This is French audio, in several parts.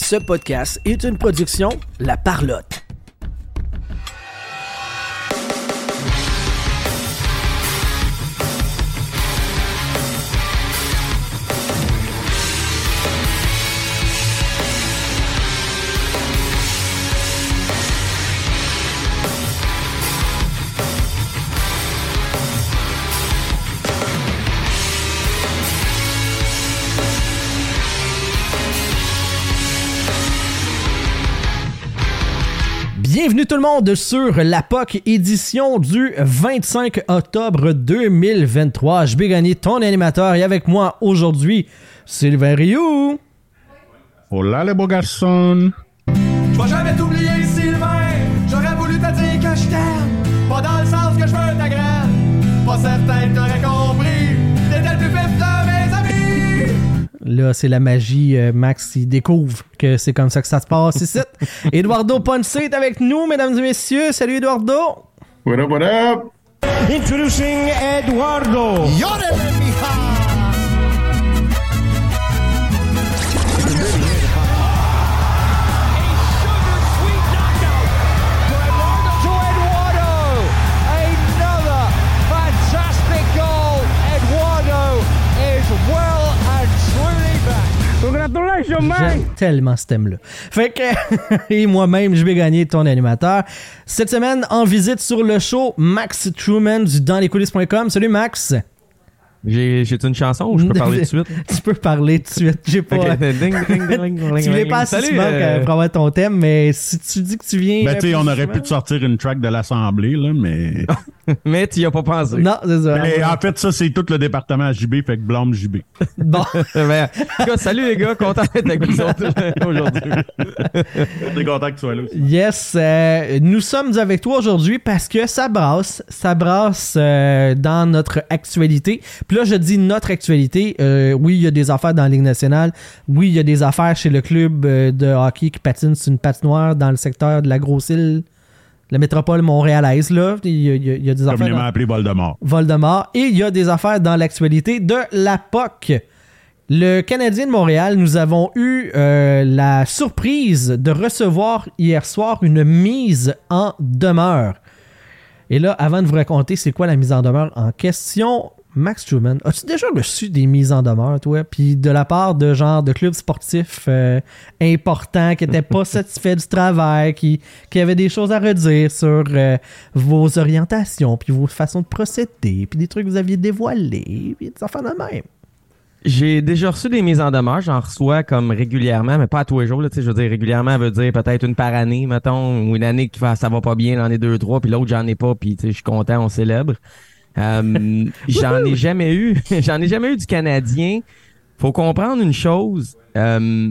Ce podcast est une production La Parlotte. Tout le monde sur la POC édition du 25 octobre 2023. Je vais gagner ton animateur et avec moi aujourd'hui, Sylvain Rioux. Hola les beaux garçons. Je vais jamais t'oublier, Sylvain. J'aurais voulu te dire que je t'aime. Pas dans le sens que je veux ta graine. Pas certain que Là, c'est la magie. euh, Max, il découvre que c'est comme ça que ça se passe ici. Eduardo Ponce est avec nous, mesdames et messieurs. Salut, Eduardo. What up, what up? Introducing Eduardo. J'aime tellement ce thème-là. Fait que, et moi-même, je vais gagner ton animateur. Cette semaine, en visite sur le show, Max Truman du danslescoulisses.com. Salut, Max. J'ai j'ai une chanson ou je peux parler tout de suite? tu peux parler tout de suite. J'ai pas. Ding, ding, ding, tu voulais ding. pas assez souvent euh, pour avoir ton thème, mais si tu dis que tu viens. Ben, euh, tu sais, on aurait pu te sortir une track de l'Assemblée, là, mais. Mais tu y as pas pensé. Non, c'est ça. mais en fait, ça, c'est tout le département JB, fait que blâme JB. Bon. Ben, en tout cas, salut les gars, content d'être avec vous autres aujourd'hui. T'es content que tu sois là aussi. Yes, euh, nous sommes avec toi aujourd'hui parce que ça brasse, ça brasse euh, dans notre actualité. Puis là, je dis notre actualité. euh, oui, il y a des affaires dans la Ligue nationale. Oui, il y a des affaires chez le club euh, de hockey qui patine sur une patinoire dans le secteur de la Grosse-Île, la métropole montréalaise. Là, il y a, il y a- des affaires. Dans- appelé Voldemort. Voldemort. Et il y a des affaires dans l'actualité de la POC. Le Canadien de Montréal, nous avons eu euh, la surprise de recevoir hier soir une mise en demeure. Et là, avant de vous raconter c'est quoi la mise en demeure en question, Max Truman, as-tu déjà reçu des mises en demeure, toi? Puis de la part de genre de clubs sportifs euh, importants qui n'étaient pas satisfaits du travail, qui, qui avaient des choses à redire sur euh, vos orientations, puis vos façons de procéder, puis des trucs que vous aviez dévoilés, puis des affaires de même. J'ai déjà reçu des mises en demeure, j'en reçois comme régulièrement, mais pas à tous les jours. Là, tu sais, je veux dire, régulièrement, veut dire peut-être une par année, mettons, ou une année qui va, ça va pas bien, j'en ai deux, trois, puis l'autre, j'en ai pas, puis tu sais, je suis content, on célèbre. Euh, j'en ai jamais eu. j'en ai jamais eu du Canadien. Faut comprendre une chose. euh,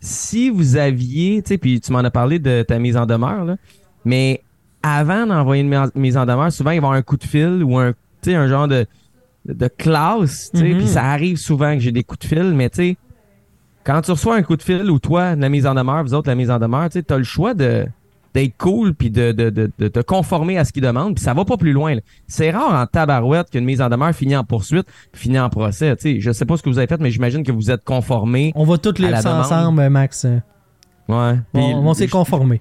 si vous aviez, tu sais, puis tu m'en as parlé de ta mise en demeure, là, mais avant d'envoyer une mise- en demeure, souvent, il va y avoir un coup de fil ou un, tu sais, un genre de, de classe, tu sais, puis ça arrive souvent que j'ai des coups de fil, mais tu sais, quand tu reçois un coup de fil ou toi, la mise en demeure, vous autres, la mise en demeure, tu sais, t'as le choix de d'être cool puis de, de, de, de te conformer à ce qu'ils demandent puis ça va pas plus loin. là. C'est rare en tabarouette qu'une mise en demeure finit en poursuite puis finit en procès. Tu sais, je sais pas ce que vous avez fait, mais j'imagine que vous êtes conformé. On va tous À les ensemble, Max. Ouais. On, on s'est conformé.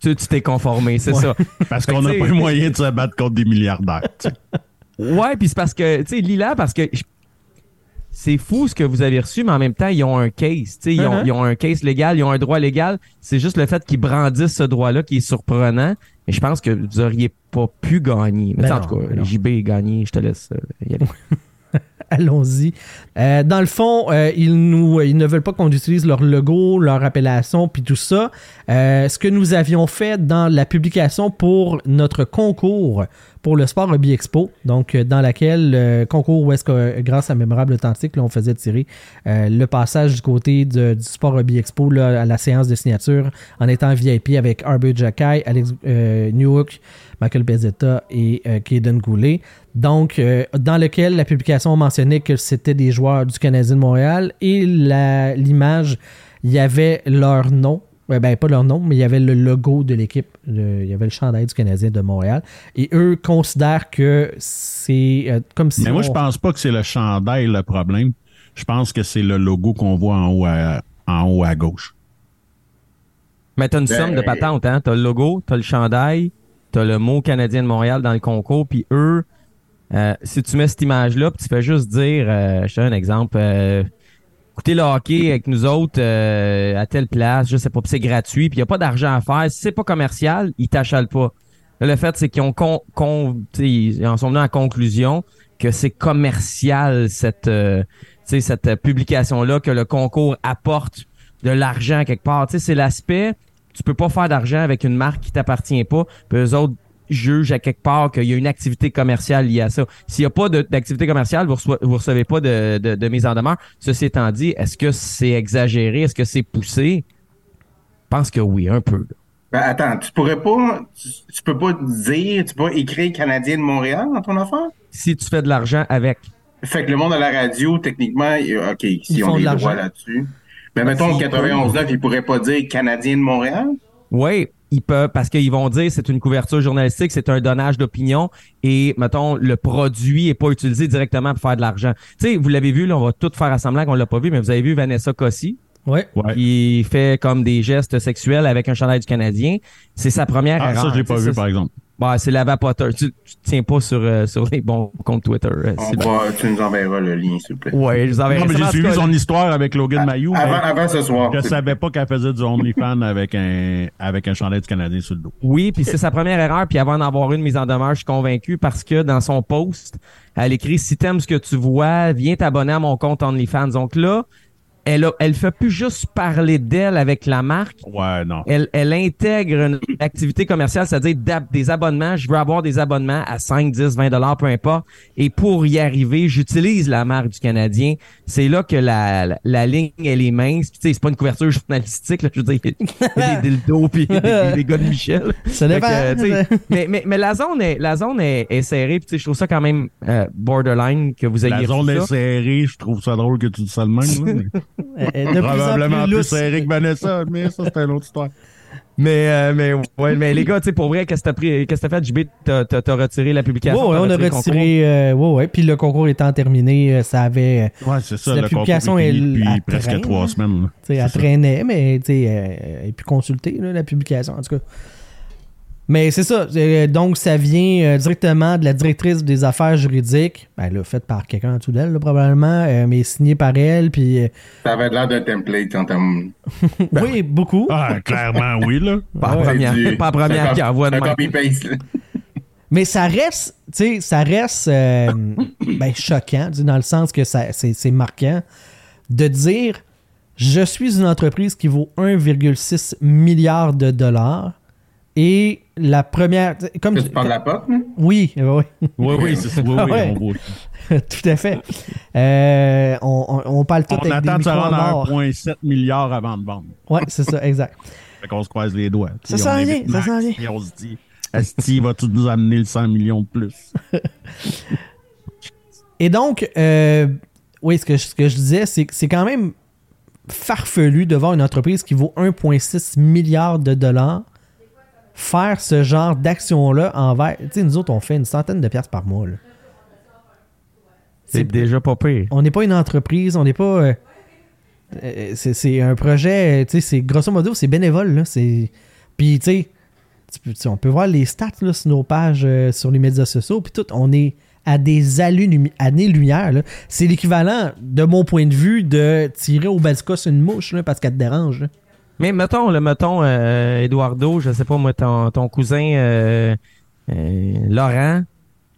tu tu t'es conformé, c'est Ouais. ça. Parce qu'on n'a pas eu moyen de se battre contre des milliardaires. Ouais, puis c'est parce que, tu sais, Lila, parce que je- c'est fou ce que vous avez reçu, mais en même temps, ils ont un case. Ils, ont, Uh-huh. ils ont un case légal, ils ont un droit légal. C'est juste le fait qu'ils brandissent ce droit-là qui est surprenant. Mais je pense que vous auriez pas pu gagner. Mais Ben en non, tout cas, ben non. JB est gagné, je te laisse euh, y aller. Allons-y. Euh, dans le fond, euh, ils, nous, ils ne veulent pas qu'on utilise leur logo, leur appellation, puis tout ça. Euh, ce que nous avions fait dans la publication pour notre concours pour le Sport Hobby Expo, donc euh, dans laquelle euh, concours où est-ce que, euh, grâce à Mémorable Authentique, là, on faisait tirer euh, le passage du côté du Sport Hobby Expo là, à la séance de signature en étant VIP avec Arbor Jacky, Alex euh, Newhook, Michael Pezzetta et euh, Kaden Goulet. Donc, dans lequel la publication mentionnait que c'était des joueurs du Canadien de Montréal et l'image, il y avait leur nom. Ouais, ben, pas leur nom, mais il y avait le logo de l'équipe. Il y avait le chandail du Canadien de Montréal. Et eux considèrent que c'est euh, comme si. Mais moi, on- je pense pas que c'est le chandail le problème. Je pense que c'est le logo qu'on voit en haut à, en haut à gauche. Mais t'as une Ben, somme de patentes, hein? T'as le logo, t'as le chandail, t'as le mot Canadien de Montréal dans le concours, puis eux, euh, si tu mets cette image-là, puis tu fais juste dire, euh, je te donne un exemple, euh, écoutez le hockey avec nous autres euh, à telle place, je sais pas, c'est gratuit, puis il y a pas d'argent à faire. Si c'est pas commercial, ils t'achalent pas. Le fait, c'est qu'ils ont con, con, ils en sont venus à la conclusion que c'est commercial cette, euh, cette publication-là, que le concours apporte de l'argent quelque part. C'est l'aspect, tu peux pas faire d'argent avec une marque qui t'appartient pas, puis eux autres jugent à quelque part qu'il y a une activité commerciale liée à ça. S'il y a pas d'activité commerciale, vous, vous recevez pas de, de, de mise en demeure. Ceci étant dit, est-ce que c'est exagéré? Est-ce que c'est poussé? Je pense que oui, un peu. Ben, attends, tu pourrais pas, tu, tu peux pas dire, tu peux pas écrire Canadien de Montréal dans ton affaire? Si tu fais de l'argent avec. Fait que le monde à la radio, techniquement, OK, Ils si font on l'argent. droits là-dessus. Mais mettons, s'ils 91.9, ils pourraient pas dire Canadien de Montréal? Oui, ils peuvent, parce qu'ils vont dire c'est une couverture journalistique, c'est un donnage d'opinion et, mettons, le produit est pas utilisé directement pour faire de l'argent. Tu sais, vous l'avez vu, là, on va tout faire à semblant qu'on l'a pas vu, mais vous avez vu Vanessa Cossi Ouais. Ouais. qui fait comme des gestes sexuels avec un chandail du Canadien. C'est sa première Ah, erreur. ça, je l'ai pas vu, par exemple. Bah, c'est la vapoteur. Tu, tu tiens pas sur, euh, sur les bons comptes Twitter. euh, On Sylvain. va, tu nous enverras le lien, s'il te plaît. Ouais, je vous enverrai Non, mais j'ai suivi cas, son histoire avec Logan Mayou, Avant, mais avant ce soir. je savais pas qu'elle faisait du OnlyFans avec un, avec un chandail du Canadien sur le dos. Oui, puis c'est sa première erreur. Puis avant d'en avoir une mise en demeure, je suis convaincu parce que dans son post, elle écrit si t'aimes ce que tu vois, viens t'abonner à mon compte OnlyFans. Donc là, elle a, elle fait plus juste parler d'elle avec la marque. Ouais, non. Elle, elle intègre une activité commerciale, c'est-à-dire des abonnements. Je veux avoir des abonnements à 5, 10, 20 dollars, peu importe. Et pour y arriver, j'utilise la marque du Canadien. C'est là que la, la, la ligne, elle est mince. Puis, tu sais, c'est pas une couverture journalistique, là. Je veux dire, il y a des dildos puis des, des gars de Michel. Ça dépend. euh, mais, mais, mais la zone est, la zone est, est serrée. Puis, tu sais, je trouve ça quand même euh, borderline que vous ayez La zone est serrée, je trouve ça drôle que tu dis ça de même. là, mais de Probablement plus plus que Vanessa, mais ça, c'est une autre histoire. Mais, euh, mais, ouais, mais les gars, tu sais, pour vrai, qu'est-ce que t'as fait, JB? T'as, retiré la publication? Ouais, t'as on a retiré. euh, ouais, ouais. Puis le concours étant terminé, euh, ça avait. Ouais, c'est ça. La le publication est depuis presque trois hein. semaines. là. Tu sais, elle traînait, mais tu sais, euh, et puis consulter là, la publication, en tout cas. Mais c'est ça. euh, donc, ça vient euh, directement de la directrice des affaires juridiques. Ben, là, faite par quelqu'un en dessous d'elle, probablement, euh, mais signé par elle. Puis, euh, Ça avait l'air d'un template en termes. oui, beaucoup. Ah, clairement, oui, là. Pas la Ouais. première, du- pas la première qui un- envoie de même. copy-paste, là. Mais ça reste, tu sais, ça reste euh, ben, choquant, dans le sens que c'est marquant de dire je suis une entreprise qui vaut 1,6 milliard de dollars et la première. Comme, Tu parles de la POC, hein? oui, oui, Oui, oui, c'est ça. Oui, oui, Ouais. on, tout à fait. Euh, on, on- on parle tout on avec attend de des rendre à morts. 1,7 milliard avant de vendre. Ouais, c'est ça, exact. Fait qu'on se croise les doigts. Ça Puis s'en on vient, invite ça Max, s'en vient. puis on se dit, Esti, vas-tu nous amener le 100 millions de plus? Et donc, euh, oui, ce que, je- ce que je disais, c'est que c'est quand même farfelu de voir une entreprise qui vaut 1,6 milliard de dollars faire ce genre d'action-là envers. Tu sais, nous autres, on fait une centaine de piastres par mois. C'est déjà pas pire. On n'est pas une entreprise, on n'est pas. euh, euh, c'est un projet, euh, tu sais, c'est grosso modo, c'est bénévole. Là, Puis, tu sais, tu tu on peut voir les stats là, sur nos pages, euh, sur les médias sociaux, puis tout, on est à des années-lumière. C'est l'équivalent, de mon point de vue, de tirer au bazooka sur une mouche là, parce qu'elle te dérange. Mais mettons, le mettons, euh, Eduardo, je sais pas moi, ton, ton cousin euh, euh, Laurent,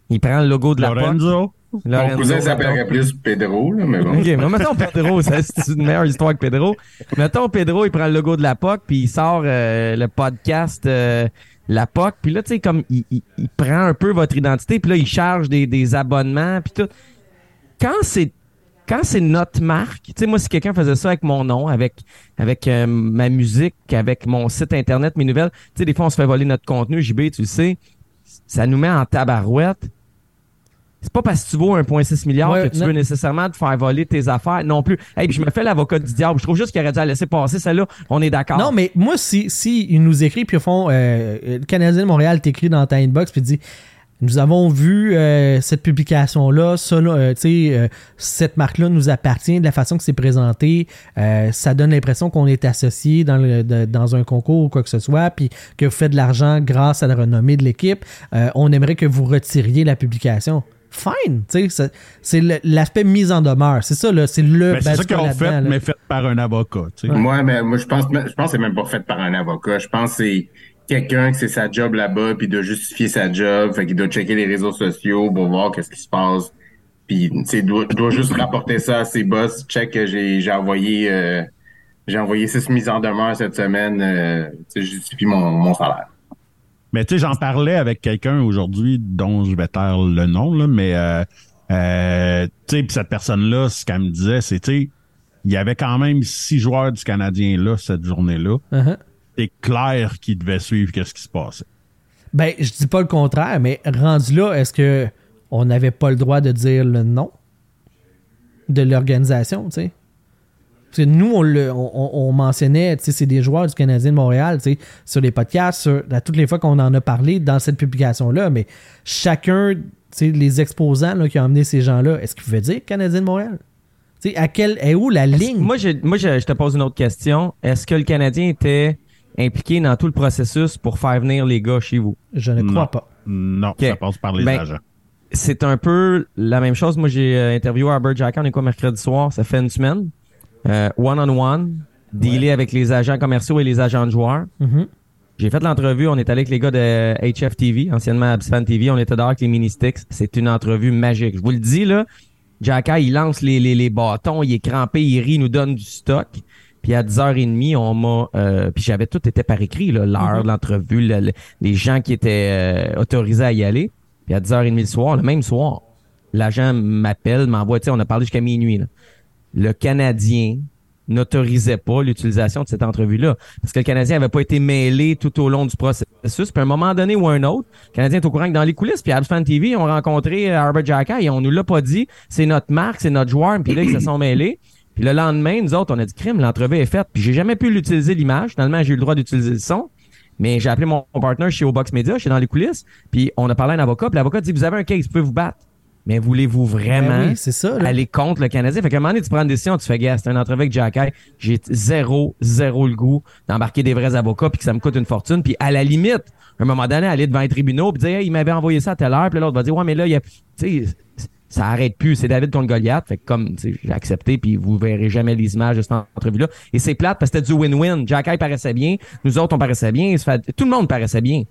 il prend le logo de la POC. Lorenzo? Mon Lorenzo, cousin s'appellerait plus Pedro, là, mais bon. OK, mais mettons Pedro, ça, c'est une meilleure histoire que Pedro. Mettons Pedro, il prend le logo de la POC, puis il sort euh, le podcast euh, La POC, puis là, tu sais, comme il, il- il prend un peu votre identité, puis là, il charge des, des abonnements, puis tout. Quand c'est quand c'est notre marque, tu sais, moi, si quelqu'un faisait ça avec mon nom, avec, avec euh, ma musique, avec mon site internet, mes nouvelles, tu sais, des fois, on se fait voler notre contenu, JB, tu le sais, ça nous met en tabarouette. C'est pas parce que tu vaux 1,6 milliard Ouais, que tu non. veux nécessairement te faire voler tes affaires non plus. Hey, puis je me fais l'avocat du diable. Je trouve juste qu'il aurait dû la laisser passer celle-là. On est d'accord. Non, mais moi, si, si ils nous écrivent, puis ils font euh, le Canadien de Montréal t'écrit dans ta inbox, puis dit Nous avons vu euh, cette publication-là, ça, là, euh, tu sais, euh, cette marque-là nous appartient de la façon que c'est présenté. euh, ça donne l'impression qu'on est associé dans, le- de- dans un concours ou quoi que ce soit, puis que vous faites de l'argent grâce à la renommée de l'équipe. Euh, on aimerait que vous retiriez la publication. Fine, tu sais, c'est- l'aspect mise en demeure. C'est ça, là, c'est le c'est ça qu'ils ont fait, là. mais fait par un avocat. tu sais. Moi, mais moi, je pense, je pense que c'est même pas fait par un avocat. Je pense que c'est quelqu'un que c'est sa job là-bas, puis il doit justifier sa job, fait qu'il doit checker les réseaux sociaux pour voir qu'est-ce qui se passe. Puis, tu sais, doit, doit juste rapporter ça à ses boss. Check que j'ai, envoyé, euh, j'ai envoyé six mises en demeure cette semaine. Euh, tu sais, je justifie mon, mon salaire. Mais tu sais, j'en parlais avec quelqu'un aujourd'hui dont je vais taire le nom, là, mais euh, euh, tu sais, puis cette personne-là, ce qu'elle me disait, c'est, tu sais, il y avait quand même six joueurs du Canadien là cette journée-là. Uh-huh. C'est clair qu'ils devaient suivre qu'est-ce qui se passait. Ben, je dis pas le contraire, mais rendu là, est-ce que on n'avait pas le droit de dire le nom de l'organisation, tu sais? Parce que nous, on, le- on- on- on mentionnait, tu sais, c'est des joueurs du Canadien de Montréal, tu sais, sur les podcasts, sur, à toutes les fois qu'on en a parlé dans cette publication-là, mais chacun, tu sais, les exposants là, qui ont amené ces gens-là, est-ce qu'ils pouvaient dire Canadien de Montréal? Tu sais, à quelle, est où la ligne? Moi, je, moi je, je te pose une autre question. Est-ce que le Canadien était impliqué dans tout le processus pour faire venir les gars chez vous? je ne crois Non. pas. Non, Ok. ça passe par les Ben, agents. c'est un peu la même chose. Moi, j'ai euh, interviewé Albert Jacka, on est quoi mercredi soir? Ça fait une semaine. Euh, one-on-one, dealer avec les agents commerciaux et les agents de joueurs. Mhm. J'ai fait l'entrevue, on est allé avec les gars de HF TV, anciennement Absfan TV, on était dehors avec les mini-sticks. C'est une entrevue magique. Je vous le dis, là, Jacka, il lance les, les, les bâtons, il est crampé, il rit, il nous donne du stock. Puis à 10h30, on m'a... euh, puis j'avais tout été par écrit, là, l'heure de l'entrevue, le- le- les gens qui étaient euh, autorisés à y aller. Puis à 10h30 le soir, le même soir, l'agent m'appelle, m'envoie, tu sais, on a parlé jusqu'à minuit. Là. Le Canadien n'autorisait pas l'utilisation de cette entrevue-là. Parce que le Canadien avait pas été mêlé tout au long du processus. Puis à un moment donné ou un autre, le Canadien est au courant que dans les coulisses, puis Abs Fan TV, ils ont rencontré euh, Albert Jacka et on nous l'a pas dit. C'est notre marque, c'est notre joueur. Puis là, ils se sont mêlés. Puis le lendemain, nous autres, on a dit crime, l'entrevue est faite. Puis j'ai jamais pu l'utiliser l'image. Finalement, j'ai eu le droit d'utiliser le son. Mais j'ai appelé mon mon partner chez Obox Media, chez dans les coulisses. Puis on a parlé à un avocat. Puis l'avocat dit, vous avez un case, vous pouvez vous battre. Mais voulez-vous vraiment Ben oui, c'est ça. là. aller contre le Canadien? Fait qu'à un moment donné, tu prends une décision, tu fais, gars, c'est un entrevue avec Jack Hay. J'ai zéro, zéro le goût d'embarquer des vrais avocats puis que ça me coûte une fortune. Puis à la limite, à un moment donné, aller devant les tribunaux puis dire, hey, il m'avait envoyé ça à telle heure. Puis l'autre va dire, ouais, mais là, il y a, ça arrête plus. C'est David contre Goliath. Fait que comme, tu sais, j'ai accepté puis vous verrez jamais les images de cette entrevue-là. Et c'est plate parce que c'était du win-win. Jack Hay paraissait bien. Nous autres, on paraissait bien. Il se fait- Tout le monde paraissait bien.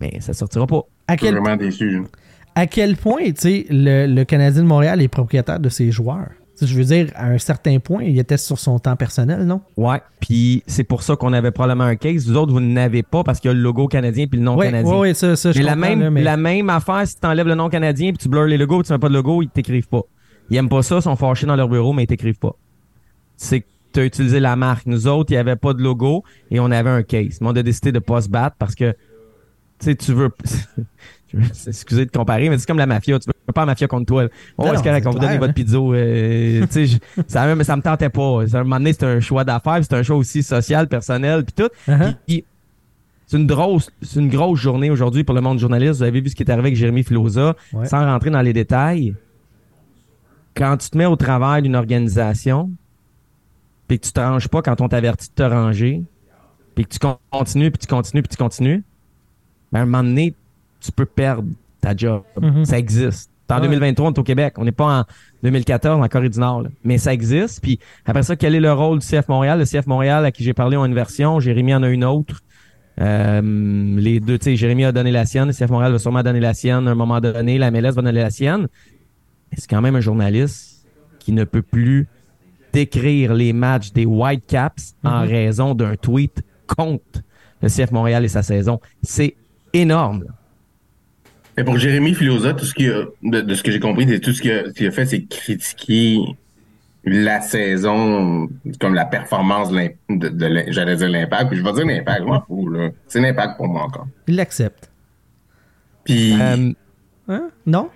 Mais ça sortira pas. À Je suis quel vraiment déçu. à quel point, tu sais, le, le Canadien de Montréal est propriétaire de ses joueurs? Je veux dire, à un certain point, il était sur son temps personnel, non? Ouais. Puis c'est pour ça qu'on avait probablement un case. Vous autres, vous n'avez pas parce qu'il y a le logo canadien puis le nom Oui, canadien. oui, ça, ça, je mais la comprends, même, là, mais- la même affaire, si tu enlèves le nom canadien puis tu blurs les logos, tu mets pas de logo, ils t'écrivent pas. Ils aiment pas ça, ils sont fâchés dans leur bureau, mais ils t'écrivent pas. C'est que tu as utilisé la marque. Nous autres, il y avait pas de logo et on avait un case. Mais on a décidé de pas se battre parce que tu sais, tu veux. Excusez de comparer, mais c'est comme la mafia. Tu veux pas mafia contre toi. Oh, Non, est-ce non, correct, c'est on vous donne clair, votre pizza. euh, tu sais, je- ça, même, ça me tentait pas. À un moment donné, c'était un choix d'affaires, c'était un choix aussi social, personnel, puis tout. Uh-huh. C'est une grosse, c'est une grosse journée aujourd'hui pour le monde journaliste. Vous avez vu ce qui est arrivé avec Jérémy Filosa. Ouais. Sans rentrer dans les détails, quand tu te mets au travail d'une organisation, puis que tu te ranges pas quand on t'avertit de te ranger, puis que tu con- continues, puis tu continues, puis tu continues, ben à un moment donné, tu peux perdre ta job. Mhm. Ça existe. En Ouais. 2023, on est au Québec. On n'est pas en 2014 en Corée du Nord. là. Mais ça existe. Puis après ça, quel est le rôle du CF Montréal? Le CF Montréal, à qui j'ai parlé, ont une version. Jérémy en a une autre. Euh, les deux, tu sais, Jérémy a donné la sienne. Le CF Montréal va sûrement donner la sienne à un moment donné. La MLS va donner la sienne. Mais c'est quand même un journaliste qui ne peut plus décrire les matchs des Whitecaps en raison d'un tweet contre le CF Montréal et sa saison. C'est énorme. là. Mais pour Jérémy Filosa, tout ce qu'il a, de, de ce que j'ai compris, c'est tout ce qu'il a, fait, c'est critiquer la saison, comme la performance de, j'allais dire l'impact, puis je vais dire l'impact, je m'en fous, là. C'est l'impact pour moi encore. Il l'accepte. Puis, Euh, Hein? Non?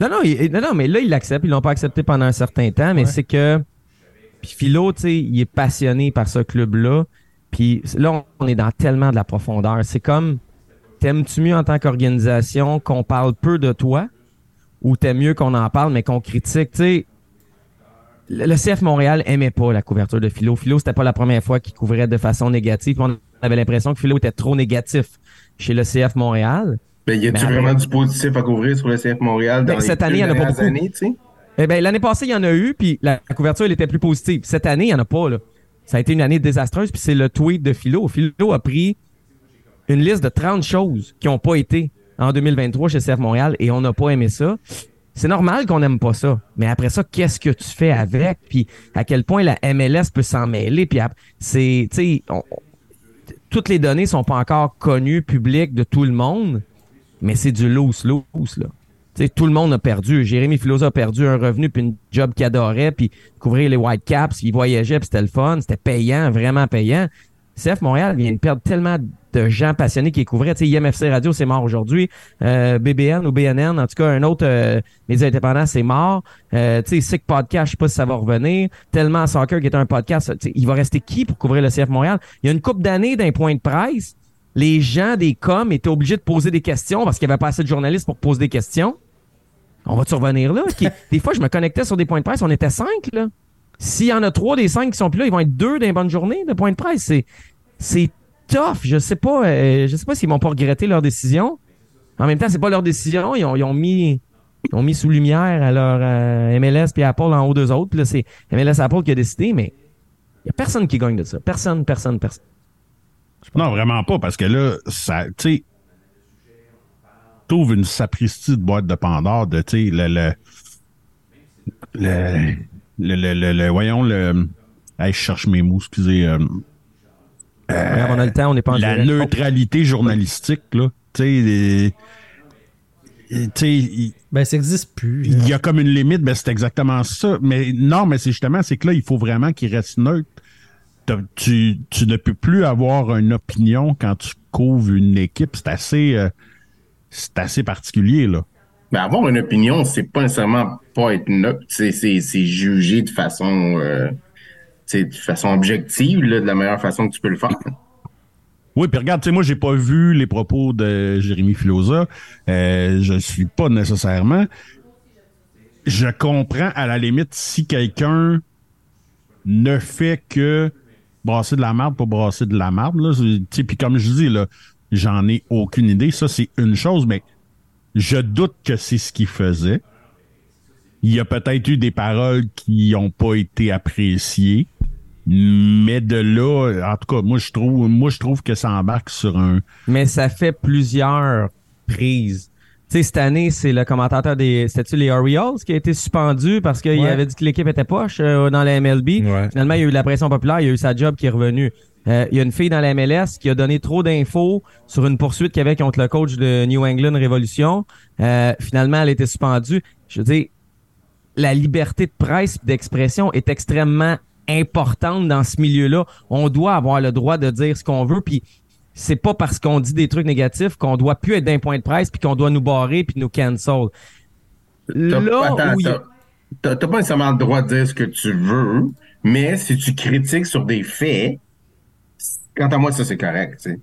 Non, non, il- non, non, mais là, ils l'acceptent. Ils l'ont pas accepté pendant un certain temps, mais Ouais. c'est que. Puis Philo, tu sais, il est passionné par ce club-là. Puis là, on est dans tellement de la profondeur. C'est comme. T'aimes-tu mieux en tant qu'organisation qu'on parle peu de toi ou t'aimes mieux qu'on en parle mais qu'on critique? Tu sais, le le CF Montréal aimait pas la couverture de Philo. Philo, c'était pas la première fois qu'il couvrait de façon négative. On avait l'impression que Philo était trop négatif chez le CF Montréal. Ben, y a-tu vraiment du positif à couvrir sur le CF Montréal dans Ben, les cette année, il y en a pas beaucoup. années? Eh ben, l'année passée, il y en a eu, puis la, la couverture, elle était plus positive. Cette année, il y en a pas, là. Ça a été une année désastreuse, puis c'est le tweet de Philo. Philo a pris une liste de 30 choses qui ont pas été en 2023 chez CF Montréal et on n'a pas aimé ça. C'est normal qu'on n'aime pas ça. Mais après ça, qu'est-ce que tu fais avec? Puis à quel point la MLS peut s'en mêler? Puis c'est, tu sais, toutes les données sont pas encore connues, publiques de tout le monde, mais c'est du loose, loose, là. Tout le monde a perdu. Jérémy Filosa a perdu un revenu puis une job qu'il adorait, puis couvrir les Whitecaps, il voyageait, puis c'était le fun, c'était payant, vraiment payant. CF Montréal vient de perdre tellement de gens passionnés qui couvraient. Tu IMFC Radio, c'est mort aujourd'hui. Euh, BBN ou BNN, en tout cas, un autre euh, média indépendant, c'est mort. Euh, tu sais, Sick Podcast, je sais pas si ça va revenir. Tellement Soccer, qui est un podcast, il va rester qui pour couvrir le CF Montréal? Il y a une couple d'années d'un point de presse, les gens des coms étaient obligés de poser des questions parce qu'il n'y avait pas assez de journalistes pour poser des questions. On va-tu revenir là? Des fois, je me connectais sur des points de presse, on était cinq, là. S'il y en a trois des cinq qui sont plus là, ils vont être deux dans bonne journée de points de presse. C'est, c'est tough. Je sais pas, euh, je sais pas s'ils vont pas regretter leur décision. En même temps, c'est pas leur décision. Ils ont, ils ont mis, ils ont mis sous lumière à leur euh, MLS puis Apple en haut d'eux autres. Puis là, c'est MLS Apple qui a décidé, mais il y a personne qui gagne de ça. Personne, personne, personne. Non, vraiment pas, parce que là, ça, tu sais, t'ouvres une sapristi de boîte de Pandore de, tu sais, le, le, le, le, le, le- le- voyons, le, hey, je cherche mes mots, excusez, euh, on a le temps, on n'est pas en la direct. neutralité journalistique, là, tu sais, les- il- Ben, ça existe plus. il y a comme une limite, ben c'est exactement ça. Mais non, mais c'est justement, c'est que là, il faut vraiment qu'il reste neutre. Tu, tu ne peux plus avoir une opinion quand tu couvres une équipe. C'est assez, euh, c'est assez particulier, là. Ben, avoir une opinion, c'est pas nécessairement pas être neutre, c'est, juger de façon, euh, de façon objective, là, de la meilleure façon que tu peux le faire. Oui, puis regarde, tu sais, moi, j'ai pas vu les propos de Jérémy Filosa. Euh, je suis pas nécessairement. Je comprends à la limite si quelqu'un ne fait que brasser de la marde pour brasser de la marde. Puis comme je dis, j'en ai aucune idée. Ça, c'est une chose, mais je doute que c'est ce qu'il faisait. Il y a peut-être eu des paroles qui n'ont pas été appréciées. Mais de là, en tout cas, moi je trouve, moi je trouve que ça embarque sur un. mais ça fait plusieurs prises. Tu sais, cette année, c'est le commentateur des. C'était-tu les Orioles qui a été suspendu parce qu'il Ouais. avait dit que l'équipe était poche euh, dans la MLB. Ouais. Finalement, il y a eu de la pression populaire, il y a eu sa job qui est revenue. Euh, il y a une fille dans la MLS qui a donné trop d'infos sur une poursuite qu'il y avait contre le coach de New England Révolution. Euh, finalement, elle a été suspendue. Je veux dire, la liberté de presse et d'expression est extrêmement importante dans ce milieu-là. On doit avoir le droit de dire ce qu'on veut, puis c'est pas parce qu'on dit des trucs négatifs qu'on doit plus être d'un point de presse puis qu'on doit nous barrer puis nous cancel. Là attends, où il t'as pas nécessairement le droit de dire ce que tu veux, mais si tu critiques sur des faits, quant à moi, ça, c'est correct, tu sais.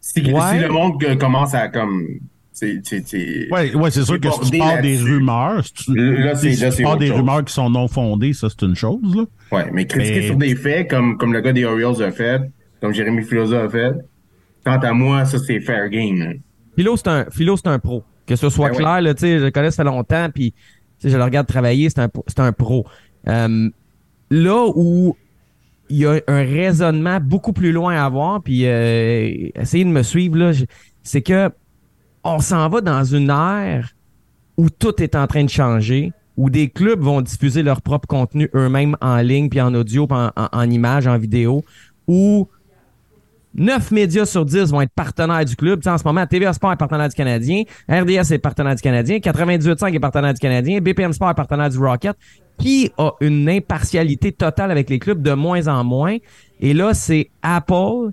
Si, Ouais. si le monde que- commence à, comme, c'est- Ouais, ouais, c'est sûr que si tu pars des rumeurs, si tu, Là, si là, tu autre des chose. rumeurs qui sont non fondées, ça c'est une chose, là. Ouais, mais critiquer Mais- sur des faits, comme, comme le gars des Orioles a fait, comme Jérémy Filosa a fait, quant à moi, ça, c'est fair game, là. Philo, c'est un, Philo, un pro. Que ce soit Ben clair, là, tu sais, je le connais, ça fait longtemps, puis je le regarde travailler, c'est un, un pro. Euh, là où il y a un raisonnement beaucoup plus loin à avoir, puis euh, essayez de me suivre, c'est que on s'en va dans une ère où tout est en train de changer, où des clubs vont diffuser leur propre contenu eux-mêmes en ligne, puis en audio, puis en, en, en images, en vidéo, où 9 médias sur 10 vont être partenaires du club. Tu sais, en ce moment, TVA Sport est partenaire du Canadien, RDS est partenaire du Canadien, 98.5 est partenaire du Canadien, BPM Sport est partenaire du Rocket, qui a une impartialité totale avec les clubs de moins en moins? Et là, c'est Apple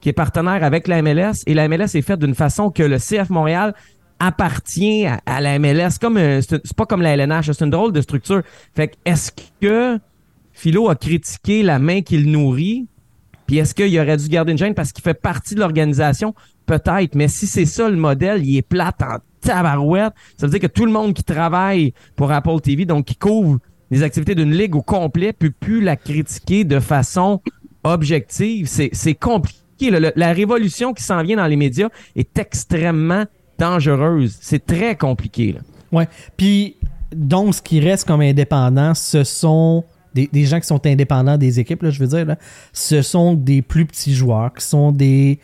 qui est partenaire avec la MLS et la MLS est faite d'une façon que le CF Montréal appartient à, la MLS. Comme euh, c'est pas comme la LNH, c'est une drôle de structure. Fait que est-ce que Philo a critiqué la main qu'il nourrit? Puis est-ce qu'il aurait dû garder une gêne parce qu'il fait partie de l'organisation? Peut-être, mais si c'est ça le modèle, il est plate en tabarouette. Ça veut dire que tout le monde qui travaille pour Apple TV, donc qui couvre les activités d'une ligue au complet, peut plus la critiquer de façon objective. C'est, compliqué. la révolution qui s'en vient dans les médias est extrêmement dangereuse. C'est très compliqué. Là. Ouais. Puis, donc, ce qui reste comme indépendant, ce sont des, gens qui sont indépendants des équipes, là, je veux dire. Ce sont des plus petits joueurs qui sont des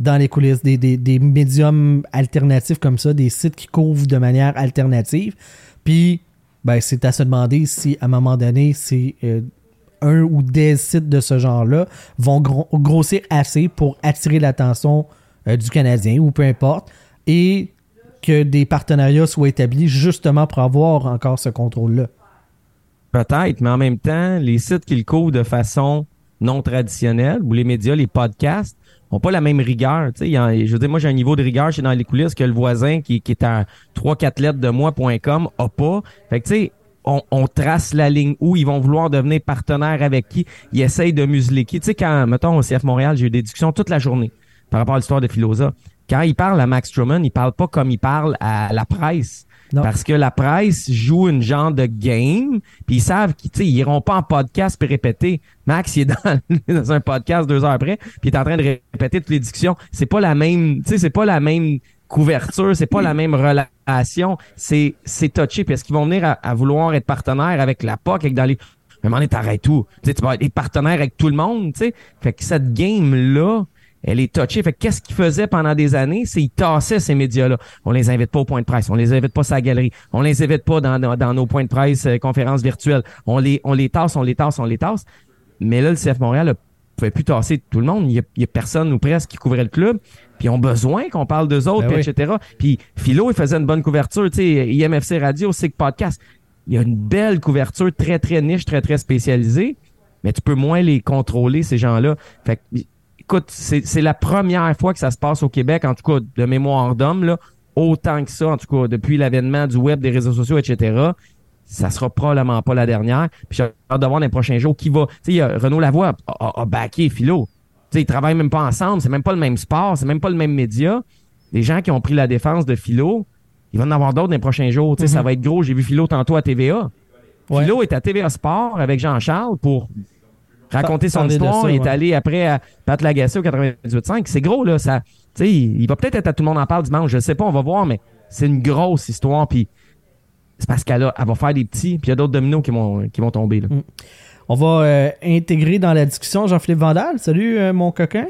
dans les coulisses, des, des, médiums alternatifs comme ça, des sites qui couvrent de manière alternative. Puis, ben, c'est à se demander si, à un moment donné, c'est euh, un ou des sites de ce genre-là vont gro- grossir assez pour attirer l'attention euh, du Canadien ou peu importe, et que des partenariats soient établis justement pour avoir encore ce contrôle-là. Peut-être, mais en même temps, les sites qui le couvrent de façon non traditionnelle, ou les médias, les podcasts, ont pas la même rigueur. Tu sais, je veux dire, moi, j'ai un niveau de rigueur chez dans les coulisses que le voisin qui, est à 3-4 lettres de moi.com a pas. Fait que, tu sais, on, on trace la ligne où ils vont vouloir devenir partenaires avec qui, ils essayent de museler qui. Tu sais, quand, mettons, au CF Montréal, j'ai eu des discussions toute la journée par rapport à l'histoire de Philosa. Quand il parle à Max Truman, il parle pas comme il parle à la presse. Non. Parce que la presse joue une genre de game, puis ils savent qu'ils iront pas en podcast puis répéter. Max, il est dans, dans un podcast deux heures après, puis il est en train de répéter toutes les discussions. C'est pas la même, tu sais, c'est pas la même couverture, c'est pas la même relation. C'est c'est touché. Puis est-ce qu'ils vont venir à, à vouloir être partenaires avec la POC, avec dans les. Mais on est t'arrêtes tout. Tu sais, tu vas être partenaire avec tout le monde, tu sais. Fait que cette game-là, elle est touchée. Fait que qu'est-ce qu'ils faisaient pendant des années? C'est qu'ils tassaient ces médias-là. On les invite pas au point de presse. On les invite pas à la galerie. On les invite pas dans, dans, dans nos points de presse, euh, conférences virtuelles. On les, on les tasse, on les tasse, on les tasse. Mais là, le CF Montréal ne pouvait plus tasser tout le monde. Il y a, il y a personne ou presque qui couvrait le club. Puis ils ont besoin qu'on parle d'eux autres, Ben puis oui. etc. Puis Philo, il faisait une bonne couverture. Tu sais, IMFC Radio, SIG Podcast. Il y a une belle couverture très, très niche, très, très spécialisée. Mais tu peux moins les contrôler, ces gens-là. Fait que, écoute, c'est la première fois que ça se passe au Québec, en tout cas de mémoire d'homme, là, autant que ça, en tout cas depuis l'avènement du web, des réseaux sociaux, etc. Ça sera probablement pas la dernière. Puis j'ai hâte de voir dans les prochains jours qui va. Tu sais, il y a Renaud Lavoie a, a, a backé Philo. Tu sais, ils travaillent même pas ensemble, c'est même pas le même sport, c'est même pas le même média. Les gens qui ont pris la défense de Philo, il va en avoir d'autres dans les prochains jours. Tu sais, Ça va être gros. J'ai vu Philo tantôt à TVA. Ouais. Philo est à TVA Sport avec Jean-Charles pour raconter son histoire. ça, il est ouais. allé après à Pat Lagacé au 98.5. C'est gros, là. Ça, tu sais, il va peut-être être à tout le monde en parle dimanche. Je sais pas, on va voir, mais c'est une grosse histoire. Puis c'est parce qu'elle a- elle va faire des petits, puis il y a d'autres dominos qui vont, qui vont tomber. Là. On va euh, intégrer dans la discussion Jean-Philippe Vandal. Salut, euh, mon coquin.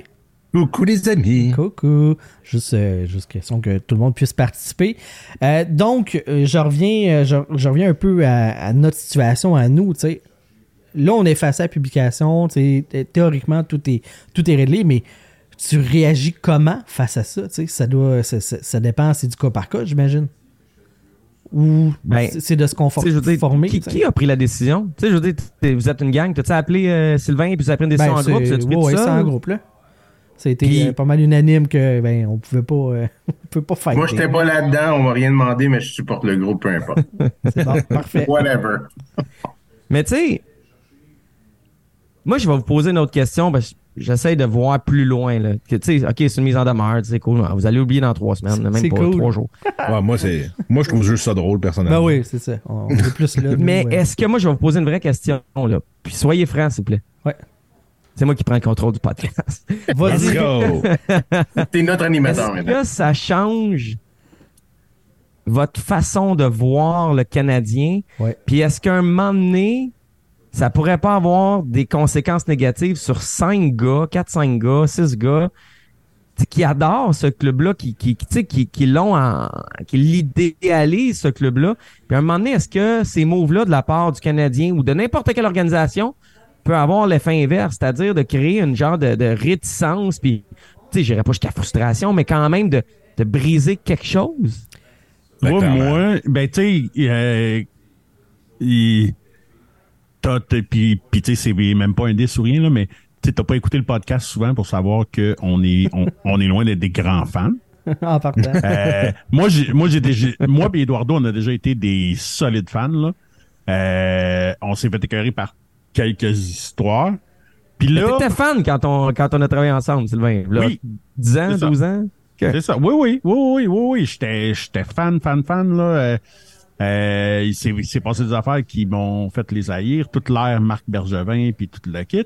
Coucou les amis. Coucou. Juste, euh, juste question que tout le monde puisse participer. Euh, donc, euh, je reviens, euh, je, je reviens un peu à, à notre situation, à nous. tu sais. Là, on est face à la publication. Théoriquement, tout est, tout est réglé, mais tu réagis comment face à ça? Ça, doit, ça, ça- ça dépend, c'est du cas par cas, j'imagine. Ou Ben, c'est- de se sais, je veux dire, conformer. qui, a pris la décision? Tu sais, je veux dire, vous êtes une gang. T'as-tu appelé euh, Sylvain puis vous avez pris une décision Ben, en groupe? pris ouais, c'est en groupe, là. Ça a été Puis- euh, pas mal unanime que ben on pouvait pas euh, on pouvait pas faire. Moi, j'étais pas là-dedans, on m'a rien demandé, mais je supporte le groupe, peu importe. C'est bon, parfait. Whatever. Mais tu sais, moi, je vais vous poser une autre question parce que j'essaie de voir plus loin. Là. Que, tu sais, OK, c'est une mise en demeure, c'est cool. Vous allez oublier dans trois semaines, même pas cool. trois jours. Ouais, moi, c'est, moi, je trouve juste ça drôle, personnellement. Ben oui, c'est ça. On, est plus là. Mais ouais. est-ce que moi, je vais vous poser une vraie question, là? Puis soyez francs, s'il vous plaît. Ouais. C'est moi qui prends le contrôle du podcast. Let's Vas-y. go! T'es notre animateur Est-ce que ça change votre façon de voir le Canadien? Ouais. Puis est-ce qu'à un moment donné, ça pourrait pas avoir des conséquences négatives sur cinq gars, quatre, cinq gars, six gars tu sais, qui adorent ce club-là, qui, qui, qui, tu sais, qui, qui l'ont en, qui l'idéalisent, ce club-là. Puis à un moment donné, est-ce que ces moves-là de la part du Canadien ou de n'importe quelle organisation peut avoir l'effet inverse, c'est-à-dire de créer une genre de, de réticence, puis, tu sais, j'irais pas jusqu'à frustration, mais quand même de, de briser quelque chose? Ben, Moi, clairement. moi, ben, tu sais, euh, il- t'as- t'as- puis, puis tu sais, c'est même pas un dé ou rien, là, mais tu t'as pas écouté le podcast souvent pour savoir qu'on est, on, on est loin d'être des grands fans. en partant. Euh, moi, j'ai, moi, j'ai déjà, moi et Eduardo, on a déjà été des solides fans, là. Euh, on s'est fait écœurer par quelques histoires. Puis là, T'étais fan quand on, quand on a travaillé ensemble, Sylvain. Là, Oui. 10 ans, C'est ça. 12 ans? C'est ça. Oui, oui, oui, oui, oui, oui. J'étais, j'étais fan, fan, fan, là. Euh, il s'est, passé des affaires qui m'ont fait les haïr. Toute l'ère Marc Bergevin, puis tout le kit.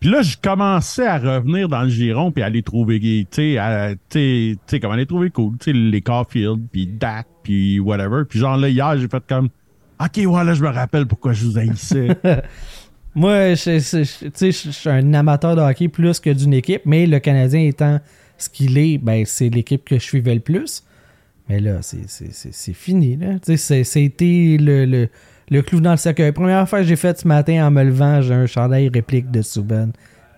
Puis là, je commençais à revenir dans le giron, puis à les trouver, tu sais, comment les trouver cool. Tu sais, les Caulfield, puis Dak, puis whatever. Puis genre là, hier, j'ai fait comme... OK, ouais, je me rappelle pourquoi je vous haïssais. Moi, je suis un amateur de hockey plus que d'une équipe, mais le Canadien étant ce qu'il est, ben, c'est l'équipe que je suivais le plus. Mais là, c'est- c'est c'est- c'est fini. là. Tu sais, c'est- C'était le, le, le clou dans le cercueil. Première affaire que j'ai faite ce matin en me levant, j'ai un chandail réplique de Subban.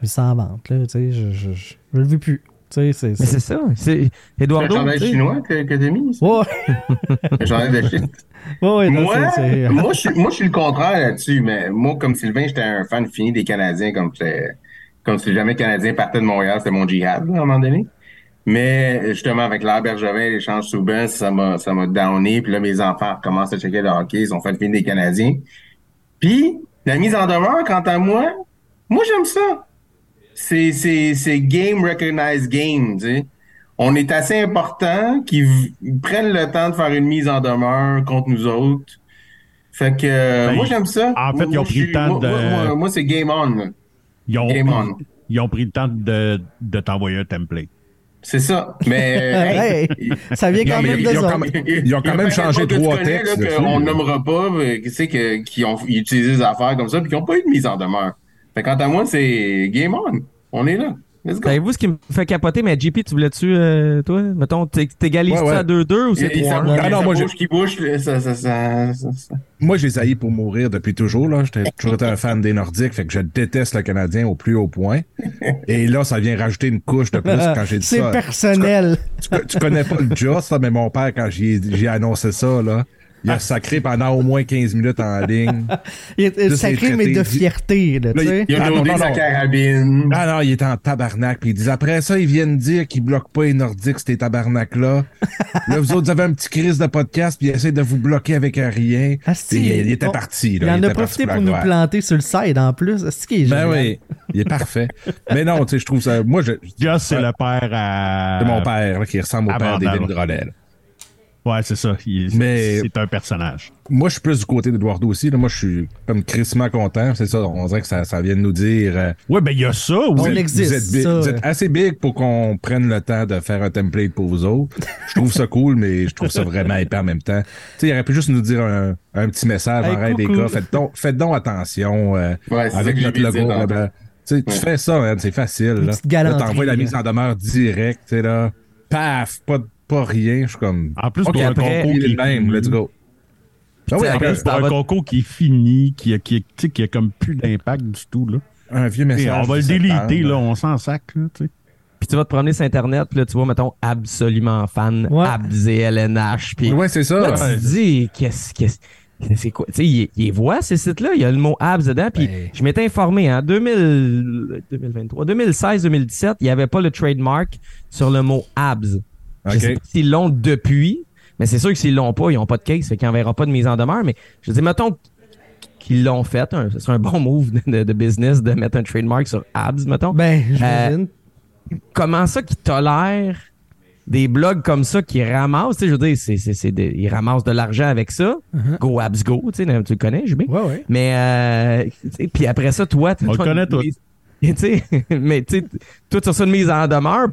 Mais sans vente. Là, tu sais, je, je, je, je le veux plus. Tu sais, c'est Mais c'est- c'est ça. C'est C'est un Eduardo. chandail chinois que, que t'as mis? ça? Ouais, Un chandail de shit. ouais, moi, c'est- c'est- moi, je suis, moi, je suis le contraire là-dessus, mais moi, comme Sylvain, j'étais un fan fini des Canadiens, comme comme si jamais le Canadien partait de Montréal, c'était mon djihad, là, à un moment donné. Mais, justement, avec l'ère Bergevin, l'échange Souban, ça m'a, ça m'a downé, puis là, mes enfants commencent à checker le hockey, ils sont fans finis des Canadiens. Puis, la mise en demeure, quant à moi, moi, j'aime ça. C'est, c'est, c'est game recognized game, tu sais. On est assez important qu'ils prennent le temps de faire une mise en demeure contre nous autres. Fait que, Ben, moi, j'aime ça. en Moi- fait, ils ont pris le temps moi- de- Moi, moi- moi, c'est game on. Ils ont, Game on. ils ont pris le temps de, de t'envoyer un template. C'est ça. Mais, Hey, ça vient quand même de ça. Ils ont quand même changé trois textes là. nommera pas, qui sait que, qui ont utilisé des affaires comme ça, puis qui n'ont pas eu de mise en demeure. Fait quant à moi, c'est game on. On est là. Savez-vous ce qui me fait capoter? Mais JP, tu voulais-tu, euh, toi, mettons, t'é- t'égalises-tu Ouais, ouais. à 2-2 ou c'est et ça 3-1? bouge, Non, non, moi, bouge qui bouge, ça, ça, ça, ça- ça- Moi, je les haïs pour mourir depuis toujours. Là. J'étais toujours été un fan des Nordiques, fait que je déteste le Canadien au plus haut point. Et là, ça vient rajouter une couche de plus quand j'ai dit C'est ça. personnel. Tu, co- tu connais pas le Just, là, mais mon père, quand j'ai j'ai annoncé ça, là, il a sacré pendant au moins 15 minutes en ligne. Il est sacré, mais de fierté. Là, tu Là, sais. Il a Ah, non, loadé non, sa carabine. Ah non, il était en tabarnak. Puis ils disent après ça, ils viennent dire qu'ils bloquent pas les Nordiques, ces tabarnak-là. là, vous autres, vous avez un petit crise de podcast, puis ils essaient de vous bloquer avec un rien. Ah, si. Il, il était Bon, parti. Il en a profité pour nous planter sur le side en plus. C'est ce qui est Ben génial? oui, il est parfait. Mais non, tu sais, je trouve ça. Moi, je, Just, c'est le père à... c'est mon père là, qui ressemble au père bon. Drolet. Là. Ouais, c'est ça. Il- Mais- C'est un personnage. Moi, je suis plus du côté d'Eduardo aussi. Là. Moi, je suis comme crissement content. C'est ça, on dirait que ça, ça vient de nous dire. euh, Ouais, ben il y a ça. On Oui. vous, êtes, existe, vous, êtes big- ça. vous êtes assez big pour qu'on prenne le temps de faire un template pour vous autres. Je trouve ça cool, mais je trouve ça vraiment épais en même temps. Tu sais, il aurait pu juste nous dire un, un petit message Hey, en règle des coucou. gars. Faites donc, faites donc attention euh, Ouais, avec notre logo. tantôt. blablabla. Tu fais ça, c'est facile. Là, petite là t'envoies la là. mise en demeure directe, tu sais, là. Paf, pas, pas rien. Je suis comme. En plus, pour un concours qui est est le même, let's go. Ah oui, En après, pour un concours qui est fini, qui a, qui, a- qui a comme plus d'impact du tout, là. un vieux Et message. on va le déliter, là. On s'en sac, là. Puis tu vas te promener sur Internet, puis là, tu vois, mettons, absolument fan, Ouais. Abs et LNH, puis Ouais, c'est ça. là, tu te dis, qu'est-ce, qu'est-ce, c'est quoi? Tu sais, il, il voit ces sites-là, il y a le mot abs dedans, puis Ben. je m'étais informé, hein, 2000, 2023, 2016, 2017, il n'y avait pas le trademark sur le mot abs. Je sais pas s'ils l'ont depuis, mais c'est sûr que s'ils l'ont pas, ils n'ont pas de case, fait qu'ils n'enverront pas de mise en demeure, mais je dis, mettons qu'ils l'ont fait, un- ce serait un bon move de, de business de mettre un trademark sur abs, mettons Ben, j'imagine. comment ça qu'ils tolèrent des blogs comme ça qui ramassent, tu sais, je veux dire, c'est, c'est, c'est ils ramassent de l'argent avec ça. Uh-huh. Go Abs Go, tu sais, tu le connais, JB. Ouais, ouais. Mais, euh, tu sais, puis après ça, toi, tu On le connaît sais, mais tu sais, toi, tu as ça une mise en demeure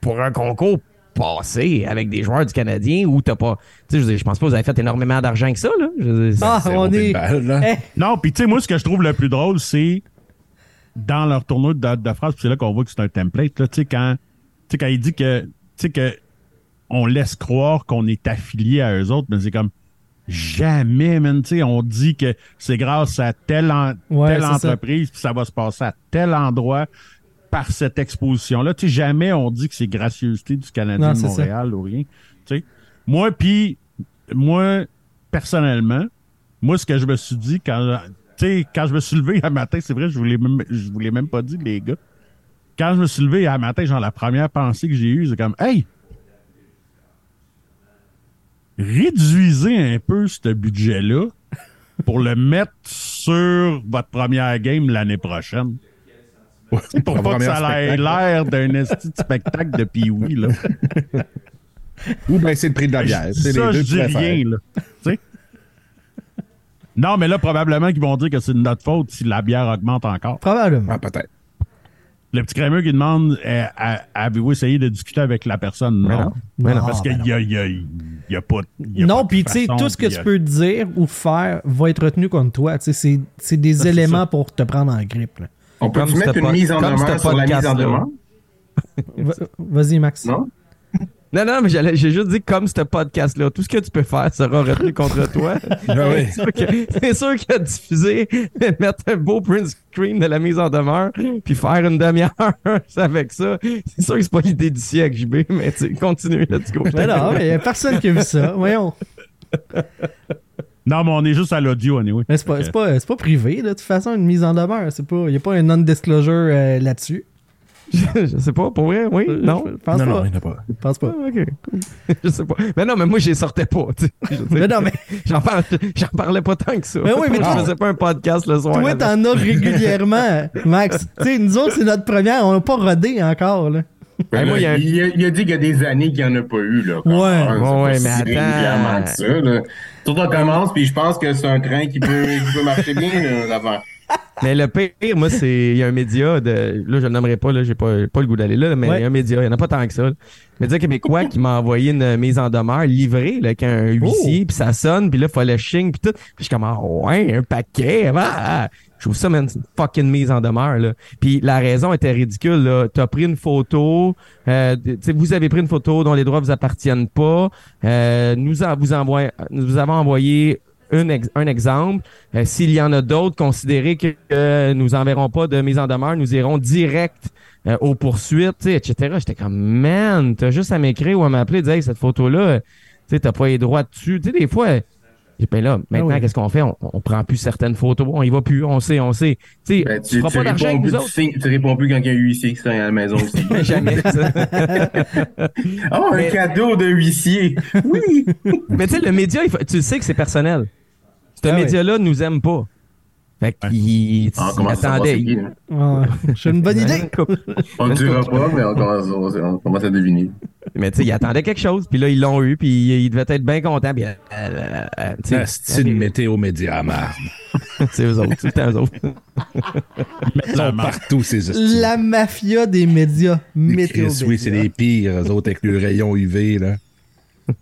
pour un concours passé avec des joueurs du Canadien où t'as pas, tu sais, je pense pas que vous avez fait énormément d'argent que ça, là. Je veux dire, Ah, on une est. balle, là. Non, puis tu sais, moi, ce que je trouve le plus drôle, c'est dans leur tournoi de, de phrases, puis c'est là qu'on voit que c'est un template, là, tu sais, quand, tu sais, quand il dit que, tu sais, que on laisse croire qu'on est affilié à eux autres, mais c'est comme jamais, man, tu sais, on dit que c'est grâce à telle, en- Ouais, telle entreprise, puis ça va se passer à tel endroit par cette exposition-là. Tu sais, jamais on dit que c'est gracieuseté du Canadien Non, de ça. Montréal ou rien. Tu sais, moi, puis moi, personnellement, moi, ce que je me suis dit quand, tu sais, quand je me suis levé un matin, c'est vrai, je vous l'ai même, je vous l'ai même pas dit, les gars. Quand je me suis levé un matin, genre, la première pensée que j'ai eue, c'est comme, hey, réduisez un peu ce budget-là pour le mettre sur votre première game l'année prochaine. C'est pour pas que ça ait l'air d'un esti de spectacle de Pee-Wee, là. Ou ben c'est le prix de la bière. C'est ça, les deux je dis rien, là. Non, mais là, probablement qu'ils vont dire que c'est de notre faute si la bière augmente encore. Probablement. Ah, peut-être. Le petit crémeux qui demande eh, Avez-vous essayé de discuter avec la personne? Mais Non. non. Mais non. Parce ben qu'il y a, il y, a, il y a pas. y a Non, puis tu sais, tout ce que tu peux dire ou faire va être retenu contre toi. Tu sais, c'est- c'est des éléments pour te prendre en grippe. là. On peut mettre une pas- mise en demeure sur la mise en demeure? Va- Vas-y, Max. Non? Non, non, mais j'allais- j'ai juste dit comme ce podcast-là, tout ce que tu peux faire sera retenu contre toi. Ah oui. C'est sûr que- que diffuser, mettre un beau print screen de la mise en demeure, puis faire une demi-heure avec ça, c'est sûr que c'est pas l'idée du siècle, JB, mais tu sais, continue, let's go. Mais non, il n'y a personne qui a vu ça. Voyons. Non, mais on est juste à l'audio, anyway. Mais c'est pas, c'est pas, c'est pas privé, de toute façon, une mise en demeure. Il n'y a pas un non-disclosure euh, là-dessus. je sais pas, pour vrai, oui, non? Je pense Non, pas. non, il n'y en a pas. Je pense pas. Ah, ok, je sais pas. Mais non, mais moi, j'y sortais pas, tu sais. Je Mais non, mais J'en parle- j'en parlais pas tant que ça. Mais oui, mais je faisais pas un podcast le soir. toi, t'en as régulièrement, Max. Tu sais, nous autres, c'est notre première. On n'a pas rodé encore, là. Moi, il a il, a, il a dit qu'il y a des années qu'il n'y en a pas eu. Là, Ouais. Ouais, ouais, si mais attends. régulièrement que ça. Là. Tout on commence, puis je pense que c'est un train qui peut, qui peut marcher bien là, l'avant. Mais le pire, moi, c'est. Il y a un média de. Là, je ne nommerai pas, là, j'ai pas, pas le goût d'aller là, mais il Ouais. y a un média, il n'y en a pas tant que ça. là. Un média québécois qui m'a envoyé une mise en demeure livrée, là, avec un huissier, puis ça sonne, puis là, il fallait ching, puis tout. Puis je suis comme, ah, ouais, un paquet. ah. Je trouve ça, man, une fucking mise en demeure, là. Puis la raison était ridicule, là. T'as pris une photo, euh, tu sais, vous avez pris une photo dont les droits vous appartiennent pas. Euh, nous, en- vous, envoie- nous vous avons envoyé un, ex- un exemple. Euh, S'il y en a d'autres, considérez que euh, nous enverrons pas de mise en demeure, nous irons direct euh, aux poursuites, etc. J'étais comme, man, t'as juste à m'écrire ou à m'appeler, dire, cette photo-là, tu t'as pas les droits dessus. Tu des fois, j'ai ben là, maintenant, Ah oui. qu'est-ce qu'on fait? On, on prend plus certaines photos, on y va plus, on sait, on sait. Tu sais, Ben, tu pas d'argent avec nous tu, autres. signes- tu réponds plus quand il y a un huissier qui est à la maison aussi. Jamais. ça. oh, un Mais- cadeau de huissier. Oui. Mais tu sais, le média, il faut- tu sais que c'est personnel. Ce Ah oui. média-là nous aime pas. Fait qu'il Ah, attendait. c'est qui, J'ai une bonne idée. On ne dira pas, mais on commence, on commence à deviner. Mais tu sais, ils attendaient quelque chose, puis là, ils l'ont eu, puis ils devaient être bien contents. Puis, euh, euh, euh, tu sais, C'est une météo média, marde. c'est eux autres, c'est le eux autres. Ils sont partout, ces hosties. La mafia des médias. Météo. Chris, oui, c'est les pires, eux autres, avec le rayon UV, là.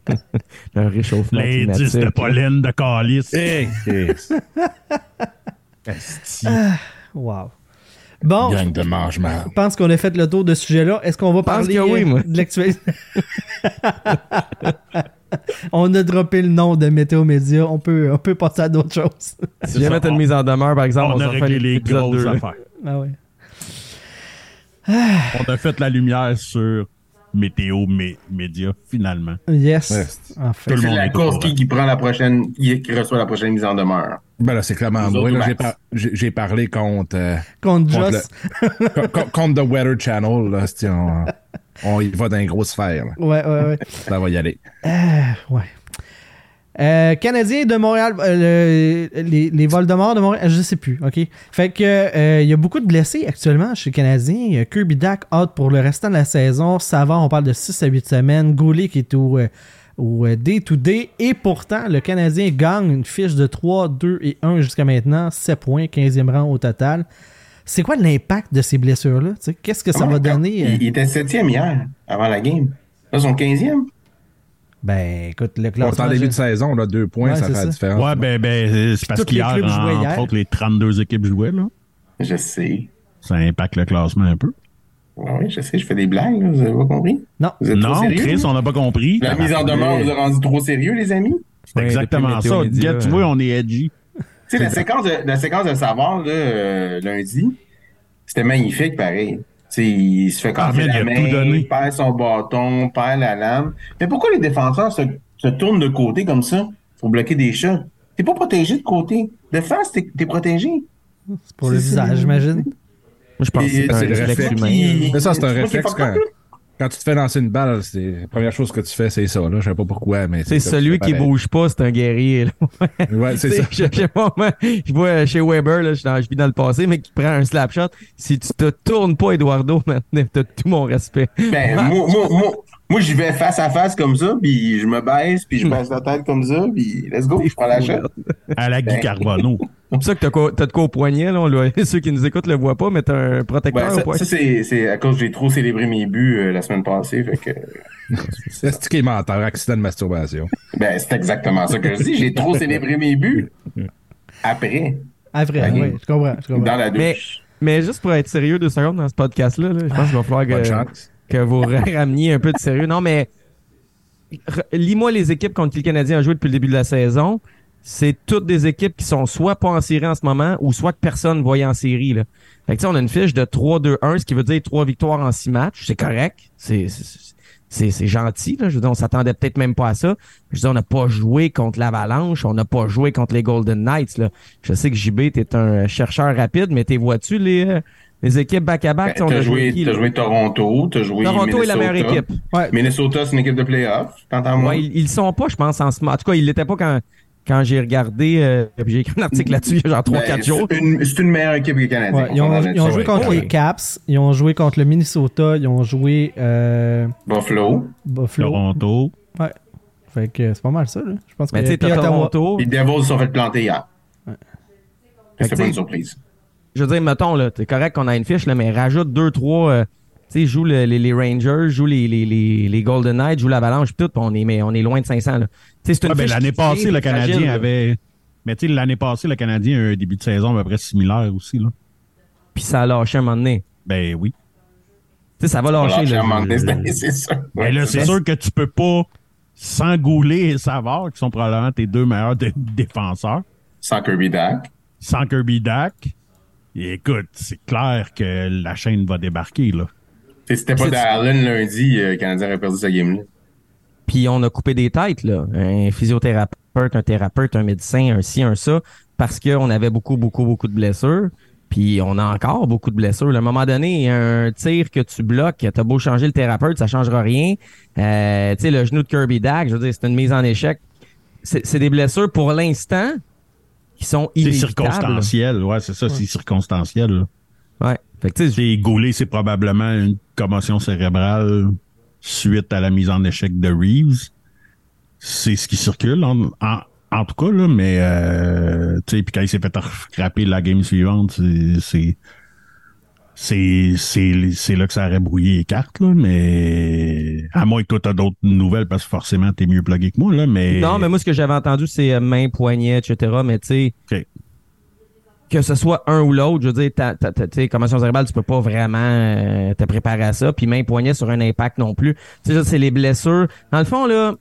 Un réchauffement L'indice de pollen de calice. Hey, Esti. Wow. Bon, Gang de je pense qu'on a fait le tour de ce sujet-là. Est-ce qu'on va parler oui, euh, moi. de l'actualité? on a droppé le nom de Météo Média. On peut, on peut passer à d'autres choses. Si jamais t'as une mise en demeure, par exemple, On on, a fait réglé les grosses deux, là. affaires. ah ouais. On a fait la lumière sur météo mé- média, finalement. Yes. Ouais. Tout le C'est monde la course qui, qui prend la prochaine, qui reçoit la prochaine mise en demeure. Ben là, c'est clairement moi. j'ai, Max. par- j'ai- j'ai parlé contre, euh, Contre contre, Joss. le- contre The Weather Channel. Là, c'est- on, on y va dans une grosse sphère. là. Ouais, ouais, ouais. Ça va y aller. Ouais. Euh, Canadien de Montréal, euh, le- les, les Vols-de-Mort de Montréal, je sais plus, ok. Fait que euh, il y a beaucoup de blessés actuellement chez les Canadiens. Euh, Kirby Dak out pour le restant de la saison. Savard, on parle de 6 à 8 semaines. Goulet qui est au, euh, au euh, day-to-day. Et pourtant, le Canadien gagne une fiche de 3, 2 et 1 jusqu'à maintenant. 7 points, 15e rang au total. C'est quoi l'impact de ces blessures-là? Qu'est-ce que ça va donner? euh? Il, il était septième hier, avant la game. Là, son quinzième. Ben, écoute, le On est classement... en début de saison, là, deux points, Ouais, ça fait ça. la différence. Ouais, ben, ben c'est parce Toutes les qu'hier, hier. entre autres, les 32 équipes jouaient, là. Je sais. Ça impacte le classement un peu. Ouais, oui, je sais, je fais des blagues, là, vous avez pas compris? Non. Vous êtes trop Non, sérieux? Chris, on n'a pas compris. La mise en demeure vous a rendu trop sérieux, les amis? C'est Ouais, exactement ça. Média, tu vois, on est edgy. Tu sais, la séquence de, la séquence de Savard, là, euh, lundi, c'était magnifique, pareil. Tu sais, il se fait casser man, la il main, donné. perd son bâton, perd la lame. Mais pourquoi les défenseurs se, se tournent de côté comme ça pour bloquer des shots? T'es pas protégé de côté. Défense, t'es t'es protégé. C'est pour le visage, j'imagine. Je pense que c'est un réflexe humain. Mais ça, c'est un réflexe quand-? Quand tu te fais lancer une balle, c'est la première chose que tu fais, c'est ça. Là. Je sais pas pourquoi, mais C'est celui qui bouge pas, c'est un guerrier. là. Ouais, c'est ça. Je, je moi, je vois chez Weber, là, je, suis dans- je vis dans le passé, mais qui prend un slap shot. Si tu te tournes pas, Eduardo, maintenant, t'as tout mon respect. Ben, moi, moi, moi, moi, j'y vais face à face comme ça, puis je me baisse, puis je baisse la tête comme ça, puis let's go, je prends la shot. À la Guy Ben. Carbono. C'est pour ça que t'as quoi- t'as de quoi au poignet, là. On le- ceux qui nous écoutent le voient pas, mais t'as un protecteur Ben, au poignet. ça, c'est c'est à cause que j'ai trop célébré mes buts euh, la semaine passée, fait que... C'est ce qui est menteur, accident de masturbation. Ben, c'est exactement ça que je dis. J'ai trop célébré mes buts. Après, vrai, Ok. oui, je comprends. Je comprends. dans la douche. Mais- Mais juste pour être sérieux deux secondes dans ce podcast-là, là, je pense qu'il va falloir que, que vous rameniez un peu de sérieux. Non, mais lis-moi les équipes contre qui le Canadien a joué depuis le début de la saison. C'est toutes des équipes qui sont soit pas en série en ce moment ou soit que personne ne voyait en série. Là. Fait que, on a une fiche de 3-2-1, ce qui veut dire trois victoires en six matchs. C'est correct. C'est, c'est, c'est, c'est gentil. Là. Je veux dire, on s'attendait peut-être même pas à ça. Je veux dire, on n'a pas joué contre l'Avalanche. On n'a pas joué contre les Golden Knights. Là. Je sais que JB, t'es un chercheur rapide, mais t'es vois-tu les, euh, les équipes back-à-back? Ben, t'as joué, là? joué Toronto, t'as joué Toronto est la meilleure équipe. Ouais. Minnesota, c'est une équipe de playoff. T'entends moi? Ouais, ils, ils sont pas, je pense, en ce moment. En tout cas, ils l'étaient pas quand, quand j'ai regardé, euh, j'ai écrit un article là-dessus il y a genre 3-4 Ben, jours. c'est une, meilleure équipe que les Canadiens. Ouais, ils ont, ils joué contre Ouais. les Caps, ils ont joué contre le Minnesota, ils ont joué euh, Buffalo. Buffalo. Toronto. Ouais. Fait que c'est pas mal ça, là. Je pense que Mais tu sais. Toronto. Les Devils se sont fait planter hier. Que C'est pas une surprise. Je veux dire, mettons, là, c'est correct qu'on a une fiche, là, mais rajoute 2-3, euh, tu sais, joue le- les, les Rangers, joue les, les, les, les Golden Knights, joue l'Avalanche, puis tout, puis on est, mais on est loin de 500, là. Tu sais, c'est une Ouais, ben, l'année passée, le fragile, Canadien là. avait. Mais tu sais, l'année passée, le Canadien a eu un début de saison à peu près similaire aussi. Là. Puis ça a lâché un moment donné. Ben oui. Tu sais, ça va lâcher, lâche là. un moment donné, Je- c'est- ça. Mais là, c'est sûr que tu peux pas, sans Goulet et Savard, qui sont probablement tes deux meilleurs dé- défenseurs, Sans Kirby Dak. sans Kirby Dak, et écoute, c'est clair que la chaîne va débarquer. là. Si c'était pas C'est- Darlin lundi, euh, le Canadien aurait perdu sa game-là. Puis on a coupé des têtes, là. Un physiothérapeute, un thérapeute, un médecin, un ci, un ça, parce qu'on avait beaucoup, beaucoup, beaucoup de blessures. Puis on a encore beaucoup de blessures. À un moment donné, il y a un tir que tu bloques, t'as beau changer le thérapeute, ça changera rien. Euh, tu sais, le genou de Kirby Dack, je veux dire, c'est une mise en échec. C'est c'est des blessures pour l'instant qui sont C'est inévitables. circonstanciel. Ouais, c'est ça, c'est circonstanciel. là. Ouais. Fait que tu sais, C'est Goulet, c'est probablement une commotion cérébrale suite à la mise en échec de Reeves. C'est ce qui circule, en, en, en tout cas, là, mais euh, tu sais, puis quand il s'est fait frapper la game suivante, c'est- c'est c'est c'est c'est là que ça aurait brouillé les cartes, là, mais à moins que toi t'as d'autres nouvelles, parce que forcément t'es mieux plugué que moi, là, mais Non, mais moi, ce que j'avais entendu, c'est euh, main, poignet, etc. Mais tu sais, Ok. Que ce soit un ou l'autre, je veux dire, ta, ta, ta- tu sais, commotion cérébrale, tu peux pas vraiment euh, te préparer à ça. Puis main, poignet sur un impact non plus. Tu sais, c'est les blessures. Dans le fond, là,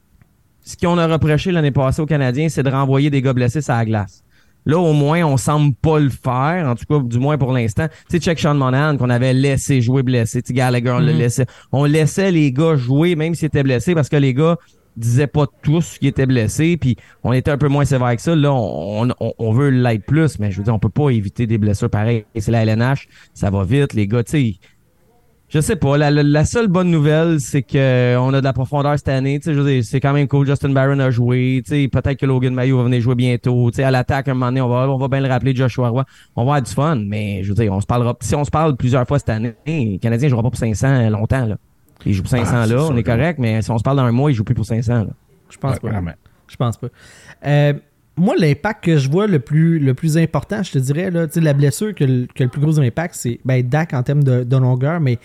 ce qu'on a reproché l'année passée aux Canadiens, c'est de renvoyer des gars blessés à la glace. Là, au moins, on semble pas le faire, en tout cas, du moins pour l'instant. Tu sais, check Sean Monahan, qu'on avait laissé jouer blessé. Tu sais, Gallagher, on le laissait. On laissait les gars jouer, même s'ils étaient blessés, parce que les gars disaient pas tous qu'ils étaient blessés, puis on était un peu moins sévère que ça. Là, on, on, on veut l'être plus, mais je veux dire, on peut pas éviter des blessures pareilles. C'est la LNH, ça va vite, les gars, tu sais. Je sais pas. La, la, seule bonne nouvelle, c'est que on a de la profondeur cette année. Tu sais, c'est quand même cool. Justin Barron a joué. Tu sais, peut-être que Logan Mayo va venir jouer bientôt. Tu sais, à l'attaque, un moment donné, on va, on va bien le rappeler, Joshua Roy. On va avoir du fun, mais je veux dire, on se parlera. Si on se parle plusieurs fois cette année, les Canadiens jouera pas pour 500 longtemps. Là. Ils jouent pour 500 Ah, là, on est correct, mais si on se parle dans un mois, ils jouent plus pour 500. Là. Je pense Ouais, pas. vraiment. Je pense pas. Euh, moi, l'impact que je vois le plus, le plus important, je te dirais, là, tu sais, la blessure que le, que le plus gros impact, c'est ben, Dak en termes de, de longueur, mais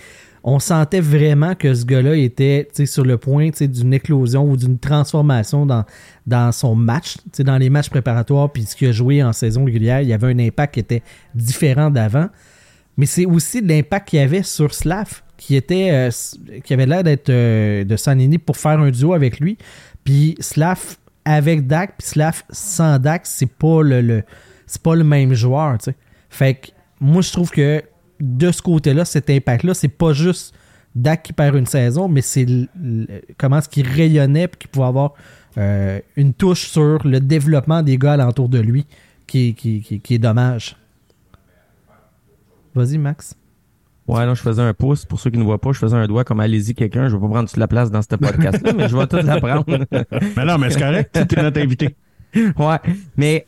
on sentait vraiment que ce gars-là était tu sais, sur le point tu sais, d'une éclosion ou d'une transformation dans, dans son match, tu sais, dans les matchs préparatoires, puis ce qu'il a joué en saison régulière, il y avait un impact qui était différent d'avant. Mais c'est aussi l'impact qu'il y avait sur Slav, qui était euh, qui avait l'air d'être euh, de s'enligner pour faire un duo avec lui. Puis Slav avec Dak, puis Slav sans Dak, c'est pas le, le- pas le même joueur, tu sais. Fait que moi je trouve que de ce côté-là, cet impact-là, c'est pas juste Dak qui perd une saison, mais c'est comment est-ce qu'il rayonnait puis qu'il pouvait avoir euh, une touche sur le développement des gars alentour de lui qui, qui, qui est dommage. Vas-y, Max. Ouais, non, je faisais un pouce. Pour ceux qui ne voient pas, je faisais un doigt comme allez-y quelqu'un. Je vais pas prendre toute la place dans ce podcast-là, mais je vais tout la prendre. Mais non, mais c'est correct, tu es notre invité. ouais, mais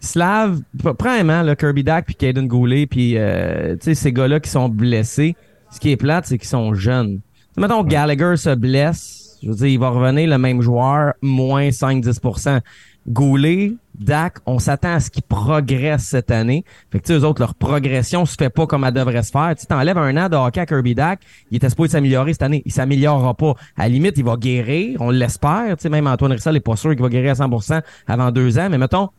Slav, premièrement, là, Kirby Dack puis Caden Goulet puis euh, tu sais ces gars-là qui sont blessés, ce qui est plate, c'est qu'ils sont jeunes. Mettons Gallagher se blesse, je veux dire, il va revenir le même joueur, moins 5-10%. Goulet, Dak, on s'attend à ce qu'ils progressent cette année. Fait que, tu sais, eux autres, leur progression se fait pas comme elle devrait se faire. Tu t'enlèves un an de hockey à Kirby Dak, il était supposé s'améliorer cette année. Il s'améliorera pas. À la limite, il va guérir, on l'espère. Tu sais, même Antoine Rissal est pas sûr qu'il va guérir à 100% avant deux ans, mais mettons,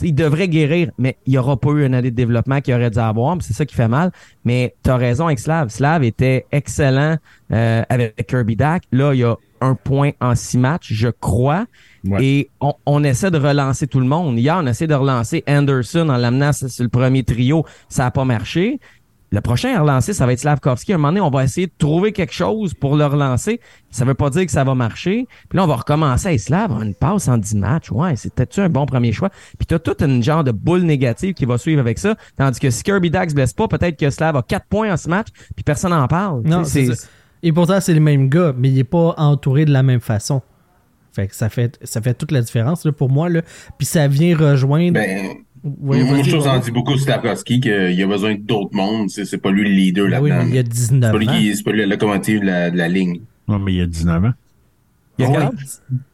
il devrait guérir, mais il n'y aura pas eu une année de développement qu'il aurait dû avoir, c'est ça qui fait mal. Mais tu as raison avec Slav. Slav était excellent euh, avec Kirby Dak. Là, il y a un point en six matchs, je crois. Ouais. Et on, on essaie de relancer tout le monde. Hier, on essaie de relancer Anderson en l'amenant sur sur le premier trio. Ça n'a pas marché. Le prochain à relancer, ça va être Slavkovski. À un moment donné, on va essayer de trouver quelque chose pour le relancer. Ça veut pas dire que ça va marcher. Puis là, on va recommencer. Hey, Slav, une passe en 10 matchs. Ouais, c'est peut-être un bon premier choix? Puis t'as toute une genre de boule négative qui va suivre avec ça. Tandis que si Kirby Dax blesse pas, peut-être que Slav a 4 points en ce match, puis personne n'en parle. Non, c'est ça. Et pourtant, c'est le même gars, mais il est pas entouré de la même façon. Fait que ça fait, ça fait toute la différence là, pour moi. Là. Puis ça vient rejoindre. Ben, Ouais, moi, vas-y, je trouve que ça en dit beaucoup sur Slavkovski qu'il a besoin d'autres mondes. C'est c'est pas lui le leader Ben oui, là-dedans. mais il y a c'est 19 pas lui ans. c'est pas lui la locomotive de la, de la ligne. Non, mais il y a 19 ans. Il y a Ouais. âge?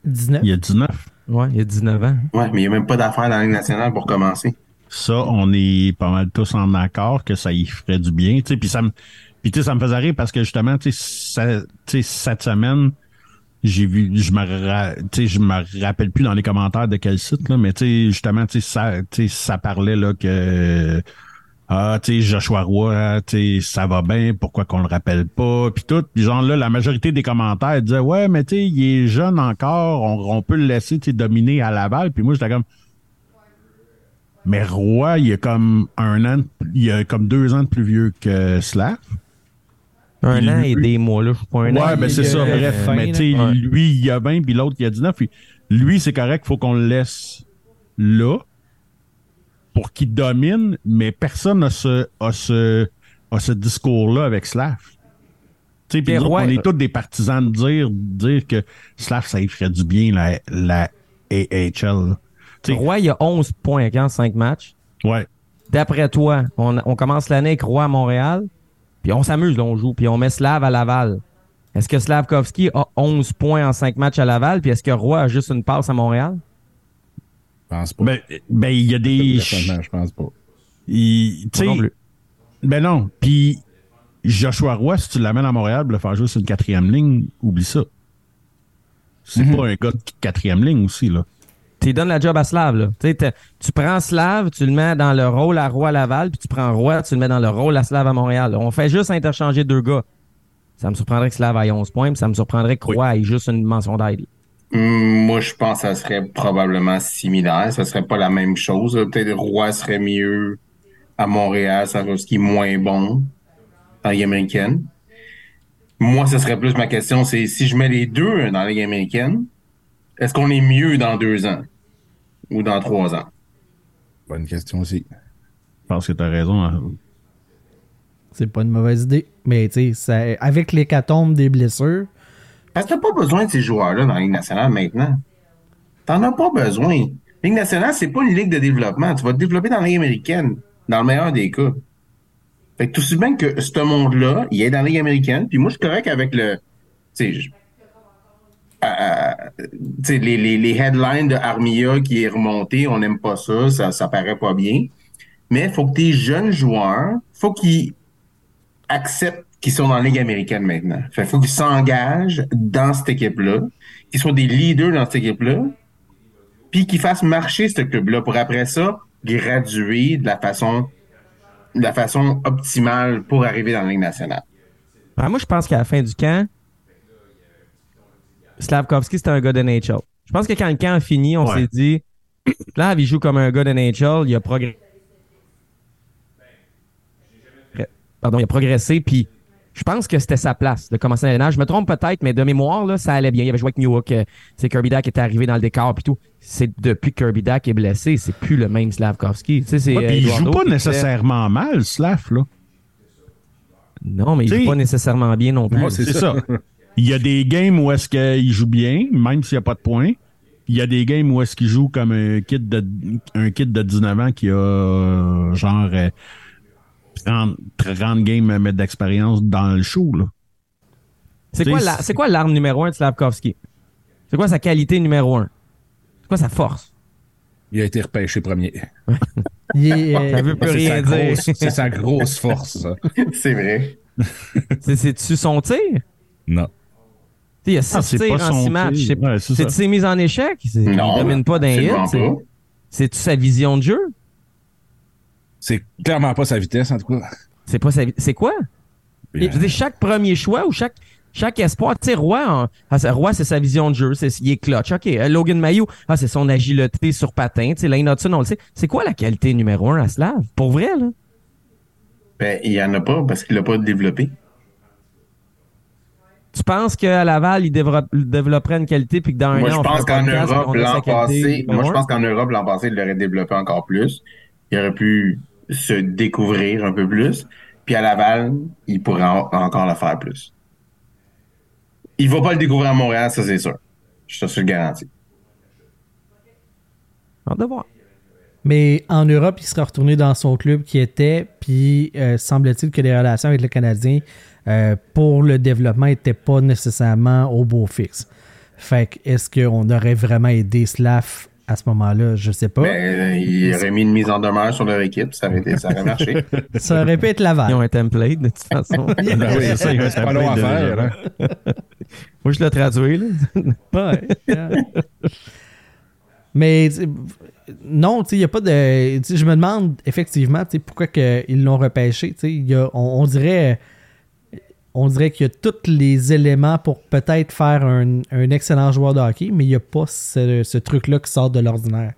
19. Il y a 19. Ouais, il y a 19 ans. Ouais, mais il n'y a même pas d'affaires dans la Ligue nationale pour commencer. Ça, on est pas mal tous en accord que ça y ferait du bien. Tu sais, puis ça me, puis tu sais, ça me faisait rire parce que justement, tu sais, cette semaine, j'ai vu, je me, je me rappelle plus dans les commentaires de quel site là, mais tu sais, justement, tu sais, ça, ça parlait là que ah, tu sais, Joshua Roy, ça va bien, pourquoi qu'on le rappelle pas, puis tout. Puis genre là, la majorité des commentaires disaient ouais, mais tu sais, il est jeune encore, on, on peut le laisser, tu dominer à Laval. Puis moi, j'étais comme mais Roy, il a comme un an, il a comme deux ans de plus vieux que Slav. Un Il- an et des mois, là. Je suis pas un an. Ouais, ben c'est il ça, bref. mais tu sais, Ouais. lui, il a 20, puis l'autre, il a 19. Puis lui, c'est correct, faut qu'on le laisse là pour qu'il domine, mais personne n'a ce, a ce, a ce discours-là avec Slav. Tu sais, Mais on est tous des partisans de dire, dire que Slav, ça lui ferait du bien, la, la AHL. là. Tu sais, Roy, il y a 11 points en 5 matchs. ouais. D'après toi, on, on commence l'année avec Roy à Montréal, puis on s'amuse, là, on joue, puis on met Slav à Laval. Est-ce que Slavkovski a 11 points en 5 matchs à Laval, puis est-ce que Roy a juste une passe à Montréal? Je pense pas. Ben, ben, il y a des. Je pense pas. il- tu sais, plus. Ben non. Puis Joshua Roy, si tu l'amènes à Montréal pour le faire jouer sur une quatrième ligne, oublie ça. C'est Mhm. pas un gars de quatrième ligne aussi, là. Tu donnes la job à Slav, là. Tu prends Slav, tu le mets dans le rôle à Roy à Laval, puis tu prends Roy, tu le mets dans le rôle à Slav à Montréal. On fait juste interchanger deux gars. Ça me surprendrait que Slav aille 11 points, puis ça me surprendrait que. Roy aille juste une mention d'aide. Hum, Moi, je pense que ça serait probablement similaire. Ça serait pas la même chose. Peut-être Roy serait mieux à Montréal, Swarovski moins bon dans la Ligue américaine. Moi, ce serait plus ma question, c'est si je mets les deux dans la Ligue américaine, est-ce qu'on est mieux dans deux ans ou dans trois ans? Bonne question aussi. Je pense que tu as raison. hein. C'est pas une mauvaise idée. Mais tu sais, avec l'hécatombe des blessures, Parce que t'as pas besoin de ces joueurs-là dans la Ligue nationale maintenant. T'en as pas besoin. La Ligue nationale, c'est pas une ligue de développement. Tu vas te développer dans la Ligue américaine, dans le meilleur des cas. Fait que tout aussi bien que ce monde-là, il est dans la Ligue américaine, puis moi, je suis correct avec le... Tu sais, je- les, les, les headlines de Armia qui est remonté, on n'aime pas ça, ça, paraît pas bien. Mais il faut que tes jeunes joueurs, faut qu'ils acceptent qu'ils sont dans la Ligue américaine maintenant. Fait faut qu'ils s'engagent dans cette équipe-là, qu'ils soient des leaders dans cette équipe-là, puis qu'ils fassent marcher ce club-là pour après ça graduer de la façon la façon optimale pour arriver dans la Ligue nationale. Ah, moi, je pense qu'à la fin du camp, Slavkovski, c'était un gars de NHL. Je pense que quand le camp a fini, on Ouais. s'est dit, Slav, il joue comme un gars de NHL, il a progressé. Pardon, il a progressé, puis je pense que c'était sa place de commencer à l'année. Je me trompe peut-être, mais de mémoire, là, ça allait bien. Il avait joué avec Newark. euh, c'est Kirby Dak était arrivé dans le décor, puis tout. C'est depuis que Kirby Dak est blessé, c'est plus le même Slavkovski. Tu sais, Ouais, euh, puis il joue pas nécessairement mal, Slav, là. Non, mais il joue pas nécessairement bien non plus. C'est ça. Il y a des games où est-ce qu'il joue bien, même s'il n'y a pas de points. Il y a des games où est-ce qu'il joue comme un kid de un kid de 19 ans qui a euh, genre euh, 30, 30 games d'expérience dans le show. Là. C'est quoi, la- c'est- quoi l'arme numéro un de Slavkovski? C'est quoi sa qualité numéro un? C'est quoi sa force? Il a été repêché premier. Il est, euh, Ça veut plus C'est sa, rien dire. grosse, c'est sa grosse force, ça. C'est vrai. C'est- C'est-tu son tir? Non. Il y a six Ah, c'est tirs en son six matchs. tir. C'est Ouais, ses mises en échec? Il Non, domine pas d'un hit? c'est- sa vision de jeu? C'est clairement pas sa vitesse, en tout cas. C'est pas sa C'est quoi? Je chaque premier choix ou chaque, chaque espoir, tu sais, Roy, ah, c'est- Roy, c'est sa vision de jeu, c'est, il est clutch. OK, euh, Logan Mayou, ah, c'est son agilité sur patin. Tu sais, Lane Hudson, on le sait. C'est quoi la qualité numéro un à Slav? Pour vrai, là? Ben, il y en a pas parce qu'il l'a pas développé. Tu penses qu'à Laval, il développe- développerait une qualité puis que dans un Moi, an, je on pense qu'en Europe, on l'an passé, moi, je pense qu'en Europe, l'an passé, il l'aurait développé encore plus. Il aurait pu se découvrir un peu plus. Puis à Laval, il pourrait en- encore le faire plus. Il va pas le découvrir à Montréal, ça, c'est sûr. Je te suis le garantis. Hâte de voir. Mais en Europe, il sera retourné dans son club qui était, puis euh, semble-t-il que les relations avec le Canadien euh, pour le développement n'étaient pas nécessairement au beau fixe. Fait que est-ce qu'on aurait vraiment aidé Slav à ce moment-là? Je sais pas. Ben, euh, il aurait mis une mise en demeure sur leur équipe, ça aurait, été- ça aurait marché. Ça aurait pu être Ils ont Laval. un template, de toute façon. Ben oui, ça, il reste pas long à de- faire. hein. Moi, je l'ai traduit, là. Ouais. Mais non, tu sais, il n'y a pas de. Je me demande effectivement tu sais, pourquoi que ils l'ont repêché. y a- on dirait. On dirait qu'il y a tous les éléments pour peut-être faire un, un excellent joueur de hockey, mais il n'y a pas ce, ce truc-là qui sort de l'ordinaire,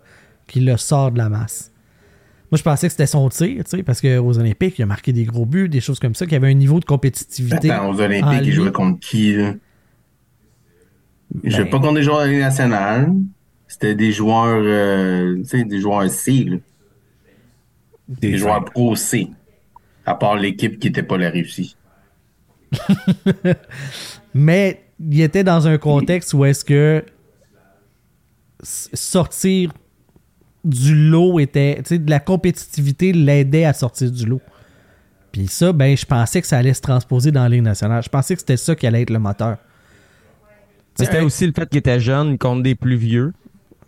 qui le sort de la masse. Moi, je pensais que c'était son tir, tu sais, parce qu'aux Olympiques, il a marqué des gros buts, des choses comme ça, qui avait un niveau de compétitivité. Attends, aux Olympiques, il jouait contre qui, là? Jouait Ben- pas contre des joueurs de la Ligue nationale. C'était des joueurs, euh, tu sais, des joueurs C, là. Des, Des joueurs pro C. À part l'équipe qui était pas la réussie. Mais il était dans un contexte où est-ce que sortir du lot était. Tu sais, de la compétitivité l'aidait à sortir du lot. Puis ça, ben, je pensais que ça allait se transposer dans la Ligue nationale. Je pensais que c'était ça qui allait être le moteur. C'était un- aussi le fait qu'il était jeune contre des plus vieux.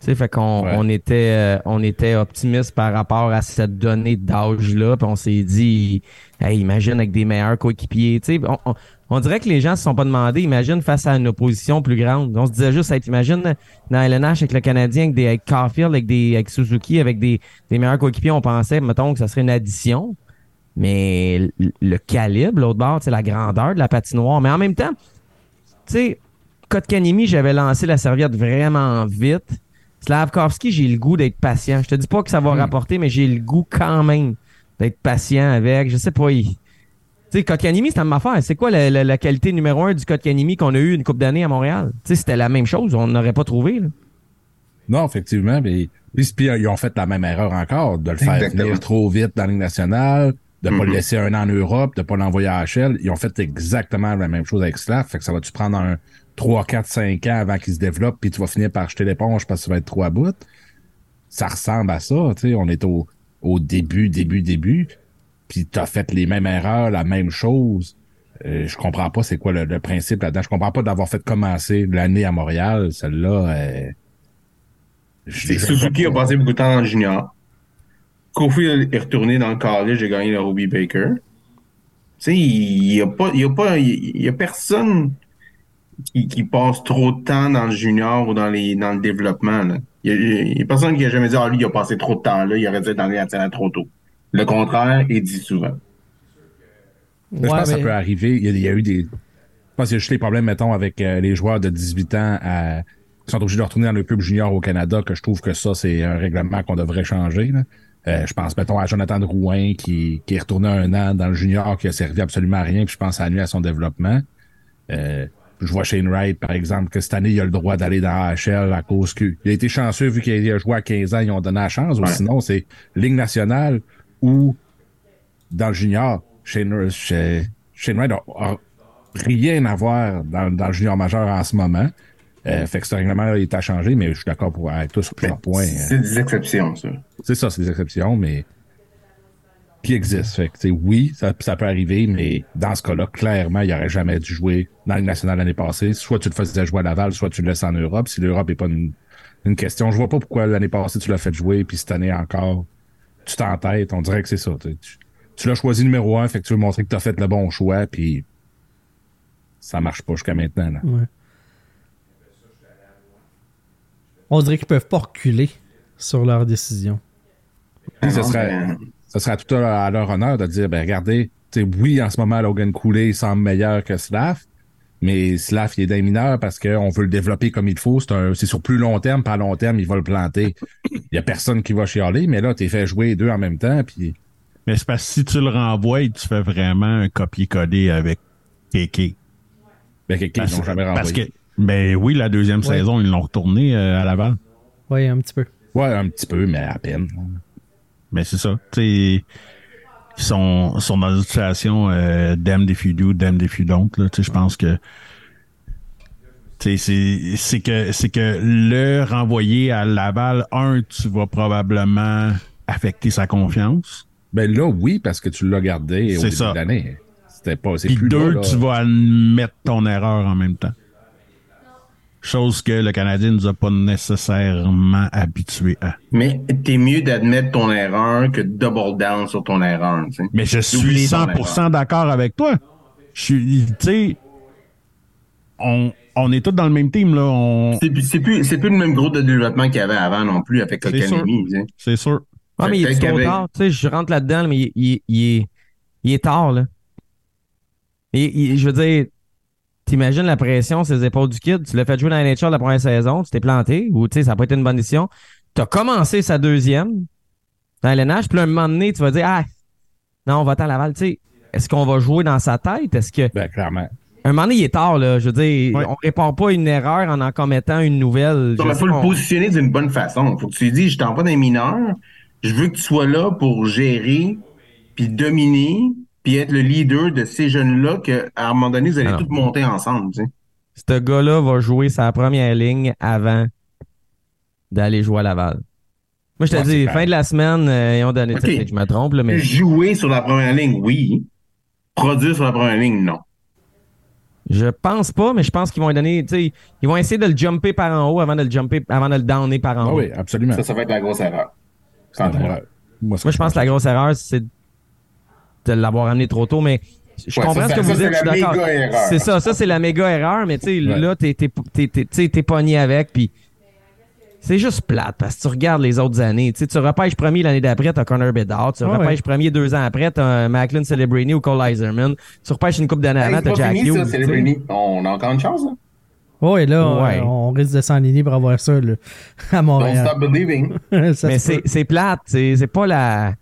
Sais, fait qu'on Ouais. on était, euh, on était optimiste par rapport à cette donnée d'âge-là. Puis on s'est dit, hey, imagine avec des meilleurs coéquipiers. Tu sais, on, on- on dirait que les gens se sont pas demandé, imagine face à une opposition plus grande. On se disait juste, hey, imagine dans LNH avec le Canadien, avec, des, avec Caulfield, avec, des, avec Suzuki, avec des, des meilleurs coéquipiers, on pensait, mettons, que ça serait une addition. Mais le, le calibre, l'autre bord, c'est la grandeur de la patinoire. Mais en même temps, tu sais, Kotkanimi, j'avais lancé la serviette vraiment vite. Slavkovski, j'ai le goût d'être patient. Je te dis pas que ça va rapporter, mais j'ai le goût quand même d'être patient avec. Je sais pas. il- Tu sais, Kotkanimi, c'est la même affaire. C'est quoi la, la- la qualité numéro un du Kotkanimi qu'on a eu une couple d'années à Montréal? Tu sais, c'était la même chose. On n'aurait pas trouvé. Là. Non, effectivement. Mais, puis, puis, ils ont fait la même erreur encore, de le faire Exactement. venir trop vite dans la Ligue nationale, de pas Mhm. le laisser un an en Europe, de pas l'envoyer à HL. Ils ont fait exactement la même chose avec Slav. Fait que ça va-tu prendre un 3, 4, 5 ans avant qu'il se développe, puis tu vas finir par jeter l'éponge parce que tu vas être trop à bout. Ça ressemble à ça, tu sais. On est au, au début, début, début. Puis t'as fait les mêmes erreurs, la même chose. Euh, je comprends pas c'est quoi le, le principe là-dedans. Je comprends pas d'avoir fait commencer l'année à Montréal. Celle-là, euh, Suzuki a passé beaucoup de temps le junior. Kofi est retourné dans le college et gagné le Robbie Baker. Tu sais, il y a pas, il y a pas, il y a personne qui, qui passe trop de temps dans le junior ou dans les, dans le développement, là. Il y a, personne qui a jamais dit, ah, lui, il a passé trop de temps là, il aurait dû être dans les nationales trop tôt. Le contraire est dit souvent. Je pense que ça peut arriver. Il y, a, il y a eu des. Je pense qu'il y a juste des problèmes, mettons, avec euh, les joueurs de 18 ans à- qui sont obligés de retourner dans le club junior au Canada, que je trouve que ça, c'est un règlement qu'on devrait changer. là. Euh, je pense, mettons, à Jonathan Drouin qui, qui est retourné un an dans le junior, qui a servi absolument à rien, puis je pense à nuit à son développement. Euh, je vois Shane Wright, par exemple, que cette année, il a le droit d'aller dans AHL à cause que il a été chanceux vu qu'il a joué à 15 ans, ils ont donné la chance. Ou Ouais. sinon, c'est Ligue nationale ou dans le junior. Shane, Sh- Shane Wright a, a rien à voir dans, dans le junior majeur en ce moment. Euh, fait que ce règlement-là, il est à changer, mais je suis d'accord pour avec toi sur plusieurs points. C'est des exceptions, ça. C'est ça, c'est des exceptions, mais qui existent. Fait que, oui, ça, ça peut arriver, mais dans ce cas-là, clairement, il aurait jamais dû jouer dans le national l'année passée. Soit tu le faisais jouer à Laval, soit tu le laisses en Europe. Si l'Europe est pas une, une question, je vois pas pourquoi l'année passée tu l'as fait jouer, puis cette année encore, tu t'entêtes. On dirait que c'est ça. Tu, tu- tu l'as choisi numéro un, fait que tu veux montrer que tu as fait le bon choix, puis ça marche pas jusqu'à maintenant. Là. Ouais. On dirait qu'ils peuvent pas reculer sur leur décision. Serait, ça serait tout à, leur honneur de dire, ben regardez, tu sais, oui, en ce moment, Logan Cooley semble meilleur que Slav, mais Slav, il est d'un mineur parce qu'on veut le développer comme il faut. C'est un- c'est sur plus long terme, pas à long terme, il va le planter. Il y a personne qui va chialer, mais là, t'es fait jouer les deux en même temps, puis Mais c'est parce que si tu le renvoies, tu fais vraiment un copier-coller avec Kéké. ben, ils Parce, l'ont jamais parce renvoyé. que, ben oui, la deuxième Ouais. saison, ils l'ont retourné euh, à Laval. Oui, un petit peu. Ouais, un petit peu, mais à peine. Mais c'est ça. Tu sais, ils sont, sont dans une situation euh, damn if you do, damn if you don't. Je pense que c'est c'est que c'est que le renvoyer à Laval, un, tu vas probablement affecter sa confiance. Ben là, oui, parce que tu l'as gardé au début ça. de l'année. C'était pas, c'est Puis plus deux, là, là. tu vas admettre ton erreur en même temps. Chose que le Canadien nous a pas nécessairement habitués à. Mais t'es mieux d'admettre ton erreur que de double down sur ton erreur, tu sais. Mais je suis D'oublier ton 100% d'accord avec toi. Je suis, tu sais, on, on est tous dans le même team, là. On, C'est plus, c'est plus, c'est plus le même groupe de développement qu'il y avait avant non plus avec sais. c'est sûr. Ah, mais il est trop tard. Tu sais, je rentre là-dedans, mais il, il- il est, il est tard, là. Et, il- je veux dire, t'imagines la pression sur les épaules du kid? Tu l'as fait jouer dans la NHL la première saison, tu t'es planté, ou tu sais, ça n'a pas été une bonne décision. T'as commencé sa deuxième dans l'NH, puis là, un moment donné, tu vas dire, ah, non, on va à Laval, tu sais. Est-ce qu'on va jouer dans sa tête? Est-ce que. Ben, clairement. Un moment donné, il est tard, là. Je veux dire, Ouais. on répare pas une erreur en en commettant une nouvelle. Il faut le positionner d'une bonne façon. Faut que tu lui dises, je t'envoie des mineurs, je veux que tu sois là pour gérer, puis dominer, puis être le leader de ces jeunes-là, qu'à un moment donné, vous allez Alors. tous monter ensemble, tu sais. ce gars-là va jouer sa première ligne avant d'aller jouer à Laval. Moi, je te Ouais, dis, fin de la semaine, euh, ils ont donné. Je me trompe, là, mais Jouer sur la première ligne, oui. Produire sur la première ligne, non. je pense pas, mais je pense qu'ils vont donner. Ils vont essayer de le jumper par en haut avant de le jumper, avant de le downer par en Ah haut. oui, absolument. Ça, ça va être la grosse erreur. Moi, Moi, je pense que la grosse erreur, c'est de l'avoir amené trop tôt, mais je Ouais, comprends ce que ça, vous dites, je suis la d'accord. méga erreur. C'est ça, ça, c'est la méga erreur, mais tu sais, Ouais. là, t'es, t'es, t'es, t'es, tu sais, t'es pogné avec, puis c'est juste plate, parce que tu regardes les autres années. Tu sais, tu repêches premier l'année d'après, t'as Connor Bedard, tu Ouais, repêches ouais. premier deux ans après, t'as Macklin Celebrini ou Cole Iserman, tu repêches une coupe d'années avant, t'as Jack fini, Hughes. ça. On a encore une chance, là. Oh, et là, Ouais. on, on risque de s'enligner pour avoir ça là, à Don't Montréal. stop believing. Mais c'est, c'est plate, c'est, c'est pas la...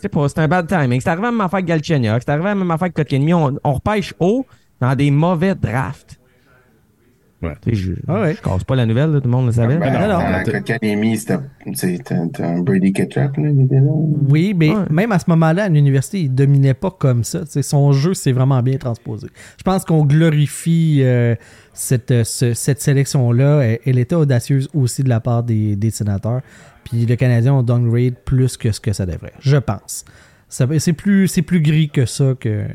C'est pas, c'est un bad timing. C'est arrivé à même affaire que Galchenyuk, c'est arrivé à même affaire que Kotkaniemi. On, on repêche haut dans des mauvais drafts. Ouais. Sais, Je, Ah ouais. je casse pas la nouvelle, là, tout le monde le savait. Ben, non, non, non. Kotkaniemi, c'était un Brady Ketchup, là, il était là. Oui, mais Ouais. même à ce moment-là, à l'université, il dominait pas comme ça. Sais, son jeu, c'est vraiment bien transposé. Je pense qu'on glorifie euh, cette, euh, ce- cette sélection-là. Elle, elle était audacieuse aussi de la part des, des sénateurs. Puis le Canadien ont downgrade plus que ce que ça devrait. Je pense. C'est plus, plus gris que ça que,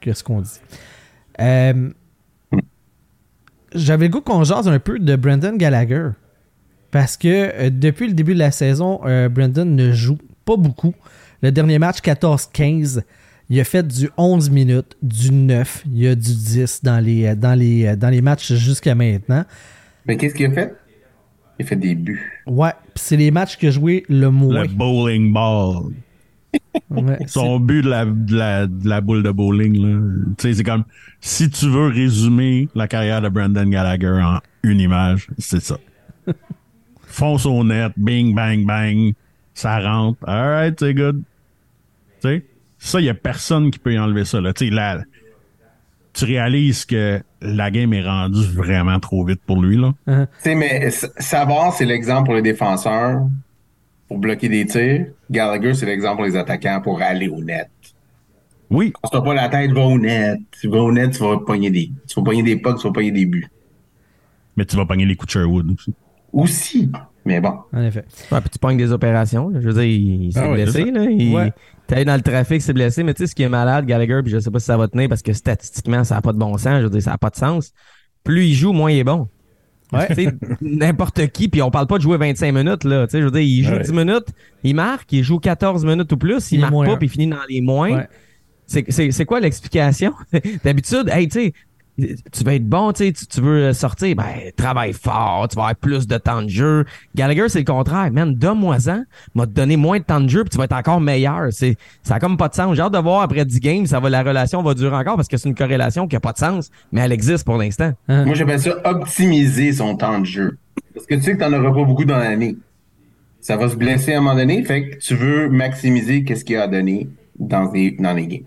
que, ce qu'on dit. Euh, J'avais le goût qu'on jase un peu de Brendan Gallagher. Parce que euh, depuis le début de la saison, euh, Brendan ne joue pas beaucoup. Le dernier match, 14-15, il a fait du 11 minutes, du 9, il y a du 10 dans les, euh, dans les, dans les matchs jusqu'à maintenant. Mais qu'est-ce qu'il a fait? Il fait des buts. Ouais, pis c'est les matchs qu'il a joué le moins. Le bowling ball. Ouais, Son but de la, de la, de la boule de bowling, là. Tu sais, c'est comme, si tu veux résumer la carrière de Brandon Gallagher en une image, c'est ça. Fonce au net, bing, bang, bang, ça rentre. Alright, c'est good. Tu sais, ça, il y a personne qui peut y enlever ça, là. Tu sais, là, tu réalises que la game est rendue vraiment trop vite pour lui, là. Tu sais, mais Savard, c'est l'exemple pour les défenseurs pour bloquer des tirs. Gallagher, c'est l'exemple pour les attaquants pour aller au net. Oui, Casse-toi pas la tête, va au net. Tu vas au net, tu vas pogner des, tu vas pogner des pucks, tu vas pogner des buts. mais tu vas pogner les coups de Sherwood aussi. Aussi. Mais bon. En effet. Ouais, puis tu pognes des opérations. là. Je veux dire, il, il s'est Ah ouais, blessé. Là. Il, Ouais. Allé dans le trafic, s'est blessé. Mais tu sais, ce qui est malade, Gallagher, puis je sais pas si ça va tenir parce que statistiquement, ça n'a pas de bon sens. Je veux dire, ça n'a pas de sens. Plus il joue, moins il est bon. Ouais. Tu sais, N'importe qui, puis on parle pas de jouer 25 minutes. Là. Tu sais, Je veux dire, il joue Ouais. 10 minutes, il marque, il joue 14 minutes ou plus, il, marque moins pas, un. puis il finit dans les moins. Ouais. C'est- C'est c'est quoi l'explication? D'habitude, hey, tu sais, tu veux être bon, tu sais, tu veux sortir, ben, travaille fort, tu vas avoir plus de temps de jeu. Gallagher, c'est le contraire. Man, donne-moi-en, m'a donné moins de temps de jeu, puis tu vas être encore meilleur. C'est, ça a comme pas de sens. J'ai hâte de voir après 10 games, ça va, la relation va durer encore parce que c'est une corrélation qui a pas de sens, mais elle existe pour l'instant. Moi, j'appelle ça optimiser son temps de jeu. Parce que tu sais que t'en auras pas beaucoup dans l'année. Ça va se blesser à un moment donné, fait que tu veux maximiser qu'est-ce qu'il a à donner dans les, dans les games.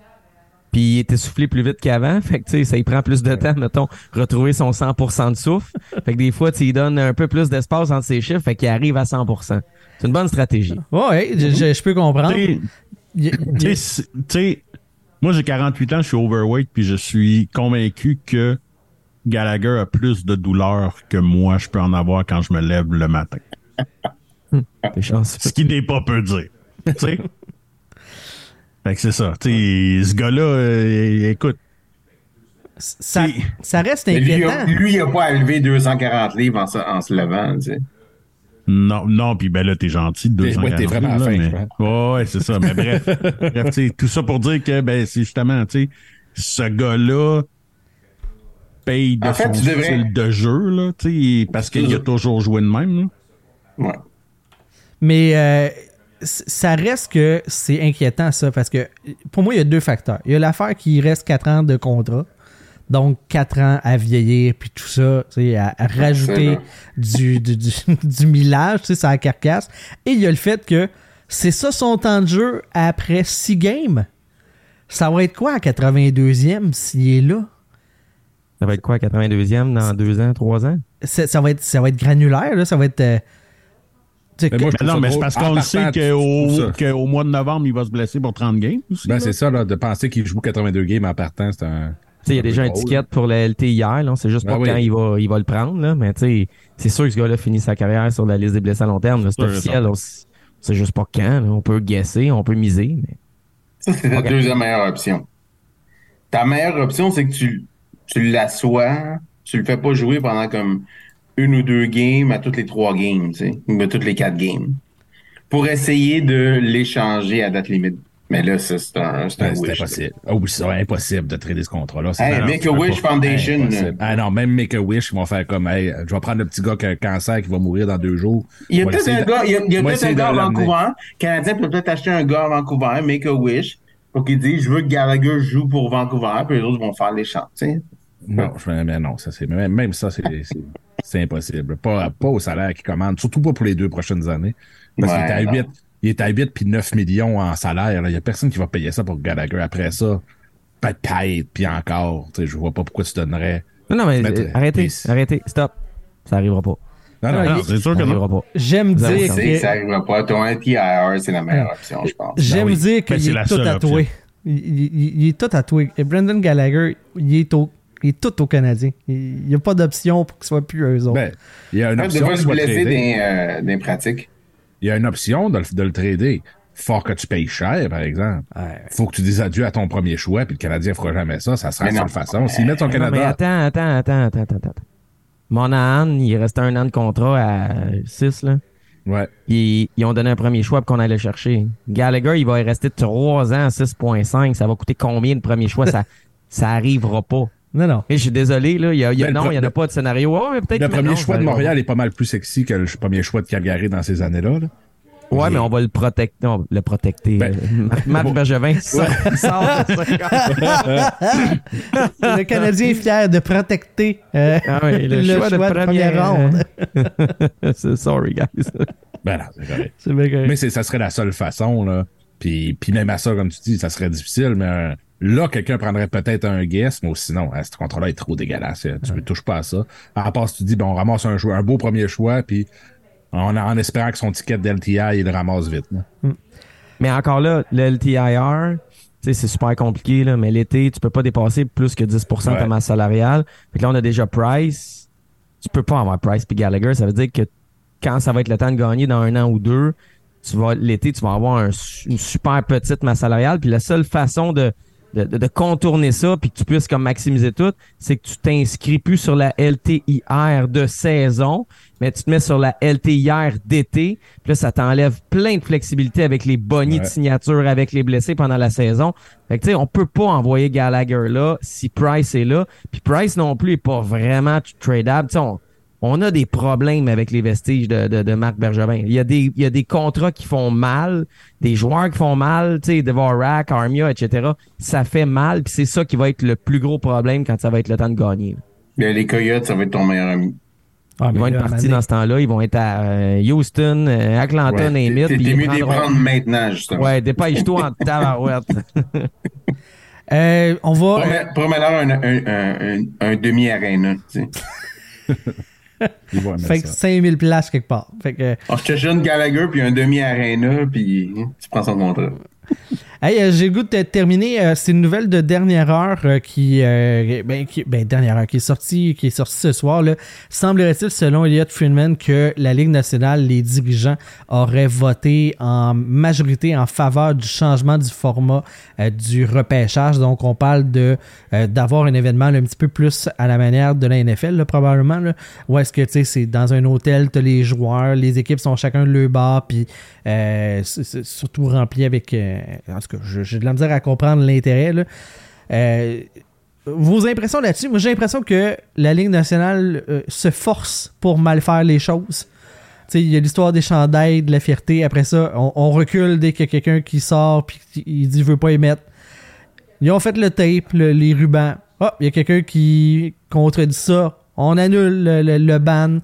Puis il est essoufflé plus vite qu'avant. Fait que, tu sais, ça y prend plus de temps, mettons, retrouver son 100% de souffle. Fait que des fois, tu lui donnes un peu plus d'espace entre ses chiffres, fait qu'il arrive à 100%. C'est une bonne stratégie. Ouais, je, je- je peux comprendre. Tu sais, Il- il- moi j'ai 48 ans, je suis overweight, puis je suis convaincu que Gallagher a plus de douleur que moi je peux en avoir quand je me lève le matin. Ce qui n'est pas peu dire. Fait que c'est ça. Tu sais, ce gars-là, euh, écoute, ça, Et- ça reste Mais lui, il a- inquiétant. lui, il a pas à lever 240 livres en, se- en se levant, tu sais. non, non, puis ben là, t'es gentil de T'es- 240 ouais, t'es vraiment là, fin, mais- je Ouais, ouais, c'est ça. Mais bref, bref tu sais, tout ça pour dire que ben c'est justement, tu sais, ce gars-là paye de En fait, son tu devrais- style de jeu, là, tu sais, parce qu'il a toujours joué de même, là. Ouais. Mais euh, ça reste que c'est inquiétant, ça, parce que pour moi, il y a deux facteurs. Il y a l'affaire qui reste 4 ans de contrat. Donc, 4 ans à vieillir, puis tout ça, tu sais, à, à rajouter du, du, du, du millage, tu sais, sur la carcasse. Et il y a le fait que c'est ça son temps de jeu après 6 games. Ça va être quoi à 82e s'il est là? Ça va être quoi, 82e dans deux ans, trois ans? C'est- Ça va être, ça va être granulaire, là. Ça va être. euh, tu sais, Mais moi, je Mais trouve non, mais c'est parce qu'on le sait qu'au mois de novembre, il va se blesser pour 30 games aussi. Ben, c'est ça, là, de penser qu'il joue 82 games en partant, c'est un. Tu sais, il y a déjà un drôle. ticket pour le LT hier, sait juste pas Ah oui. quand il va, il va le prendre, là. Mais tu sais, c'est sûr que ce gars-là finit sa carrière sur la liste des blessés à long terme. C'est officiel. sait juste pas quand, là. On peut guesser, on peut miser, mais. Ça, c'est ta deuxième meilleure option. Ta meilleure option, c'est que tu, tu l'assois, tu le fais pas jouer pendant comme une ou deux games à toutes les trois games, tu sais, ou à toutes les quatre games. Pour essayer de l'échanger à date limite. Mais là, ça, c'est un, c'est un c'est wish. impossible. Oui, c'est impossible de trader ce contrat-là. Hey, vraiment- Make a Wish Foundation. Ah non, même Make a Wish, ils vont faire comme, hey, je vais prendre le petit gars qui a un cancer qui va mourir dans deux jours. Il y a peut-être un gars, il y a, il y a on va peut-être un gars à. Vancouver. Le Canadien peut peut-être acheter un gars à Vancouver, Make a Wish, pour qu'il dise, je veux que Gallagher joue pour Vancouver, puis les autres vont faire l'échange, tu sais. Non, je, mais non, ça c'est même, même ça, c'est impossible. Pas, pas au salaire qu'il commande, surtout pas pour les deux prochaines années. Parce Ouais, qu'il est à non. 8, il est à 8 puis 9 millions en salaire. là. Il y a personne qui va payer ça pour Gallagher. Après ça, peut-être, puis encore. Tu sais, je vois pas pourquoi tu donnerais. Non, non, mais Mettre- euh, arrêtez, arrêtez, stop. Ça arrivera pas. Non, non, non, c'est sûr Ça que non. arrivera pas. J'aime dire que que. ça n'arrivera pas. Ton c'est la meilleure option, je pense. J'aime Ben oui. dire Ben, qu'il c'est est tout tatoué. option. Il, il- il est tout tatoué. Et Brendan Gallagher, il est, au, il est tout au Canadien. Il n'y a pas d'option pour qu'il soit plus eux autres. Ben, il y a une de option de se soit blesser des, euh, des pratiques. Il y a une option de, le- de le trader. Fort que tu payes cher, par exemple. Ouais. Faut que tu dises adieu à ton premier choix, puis le Canadien fera jamais ça. Ça sera Mais la non. seule façon. S'il met son Non, mais Canada. attends, attends, attends, attends, attends, attends. Monahan, il restait un an de contrat à 6, là. Ouais. Puis ils ont donné un premier choix pour qu'on allait le chercher. Gallagher, il va y rester 3 ans à 6.5. Ça va coûter combien le premier choix? ça, ça arrivera pas. Non, non. Et je suis désolé, là. Il y a, il y a- Ben, non, il n'y en a pas de scénario. Ouais, mais peut-être Le premier non, choix de arrivera Montréal est pas mal plus sexy que le premier choix de Calgary dans ces années-là. là. Ouais, mais on va le protecter. Non, le protecter. Ben, Marc- Bergevin sort, sort de Le Canadien est fier de protecter euh, Ah oui, le, choix, de première, première ronde. C'est- Sorry, guys. Ben non, c'est correct. Correct. Mais ça serait la seule façon, là. Puis, puis même à ça, comme tu dis, ça serait difficile, mais euh, là, quelqu'un prendrait peut-être un guess, mais sinon, hein, ce contrat-là est trop dégueulasse. hein. Tu ne touches pas à ça. À part si tu dis, ben, on ramasse un, choix, un beau premier choix, puis en, en espérant que son ticket d'LTI, il le ramasse vite. là. Mais encore là, le LTIR, tu sais, c'est super compliqué, là, mais l'été, tu peux pas dépasser plus que 10% de ta masse salariale. Fait que là, on a déjà Price. Tu peux pas avoir Price puis Gallagher. Ça veut dire que quand ça va être le temps de gagner dans un an ou deux, tu vas l'été, tu vas avoir un une super petite masse salariale. Puis la seule façon de, de, de- contourner ça, puis que tu puisses comme maximiser tout, c'est que tu t'inscris plus sur la LTIR de saison, mais tu te mets sur la LTIR d'été. Puis là, ça t'enlève plein de flexibilité avec les bonnies de signature, avec les blessés pendant la saison. Fait que tu sais, on peut pas envoyer Gallagher là si Price est là. Puis Price non plus est pas vraiment tradable. Tu sais, on, on a des problèmes avec les vestiges de, de, de Marc Bergevin. Il y, a des, il y a des contrats qui font mal, des joueurs qui font mal, tu sais, Devorak, Armia, etc. Ça fait mal, puis c'est ça qui va être le plus gros problème quand ça va être le temps de gagner. Les les Coyotes, ça va être ton meilleur ami. Ah, Ils vont être partis dans ce temps-là, ils vont être à euh, Houston, euh, Atlanta, Ouais. T'es mieux de les prendront- prendre maintenant, justement. Ouais, dépêche-toi en tabarouette. Euh, on va. Promets- Promets-leur un, un, un, un, un demi-arena, tu sais. Ils vont aimer fait que ça. 5000 places quelque part. Fait que, Alors, je te jeune Gallagher, puis un demi-arena, puis tu prends son contrat. Hey, euh, j'ai le goût de te terminer. euh, c'est une nouvelle de dernière heure euh, qui, euh, ben, qui- ben, dernière heure, qui est sortie, qui est sortie ce soir. Semblerait-il, selon Elliot Friedman, que la Ligue nationale, les dirigeants auraient voté en majorité en faveur du changement du format euh, du repêchage. Donc, on parle de euh, d'avoir un événement là, un petit peu plus à la manière de la NFL, là, probablement. Là, est-ce que tu sais, c'est dans un hôtel, tu as les joueurs, les équipes sont chacun de leur bar, puis surtout rempli avec. Tout cas, j'ai de la misère à comprendre l'intérêt. Euh, vos impressions là-dessus? Moi, j'ai l'impression que la Ligue nationale euh, se force pour mal faire les choses. Il y a l'histoire des chandails, de la fierté. Après ça, on, recule dès qu'il y a quelqu'un qui sort puis il dit je veux pas y mettre. Ils ont fait le tape, le- les rubans. Hop, il y a quelqu'un qui contredit ça. On annule le, le- le ban.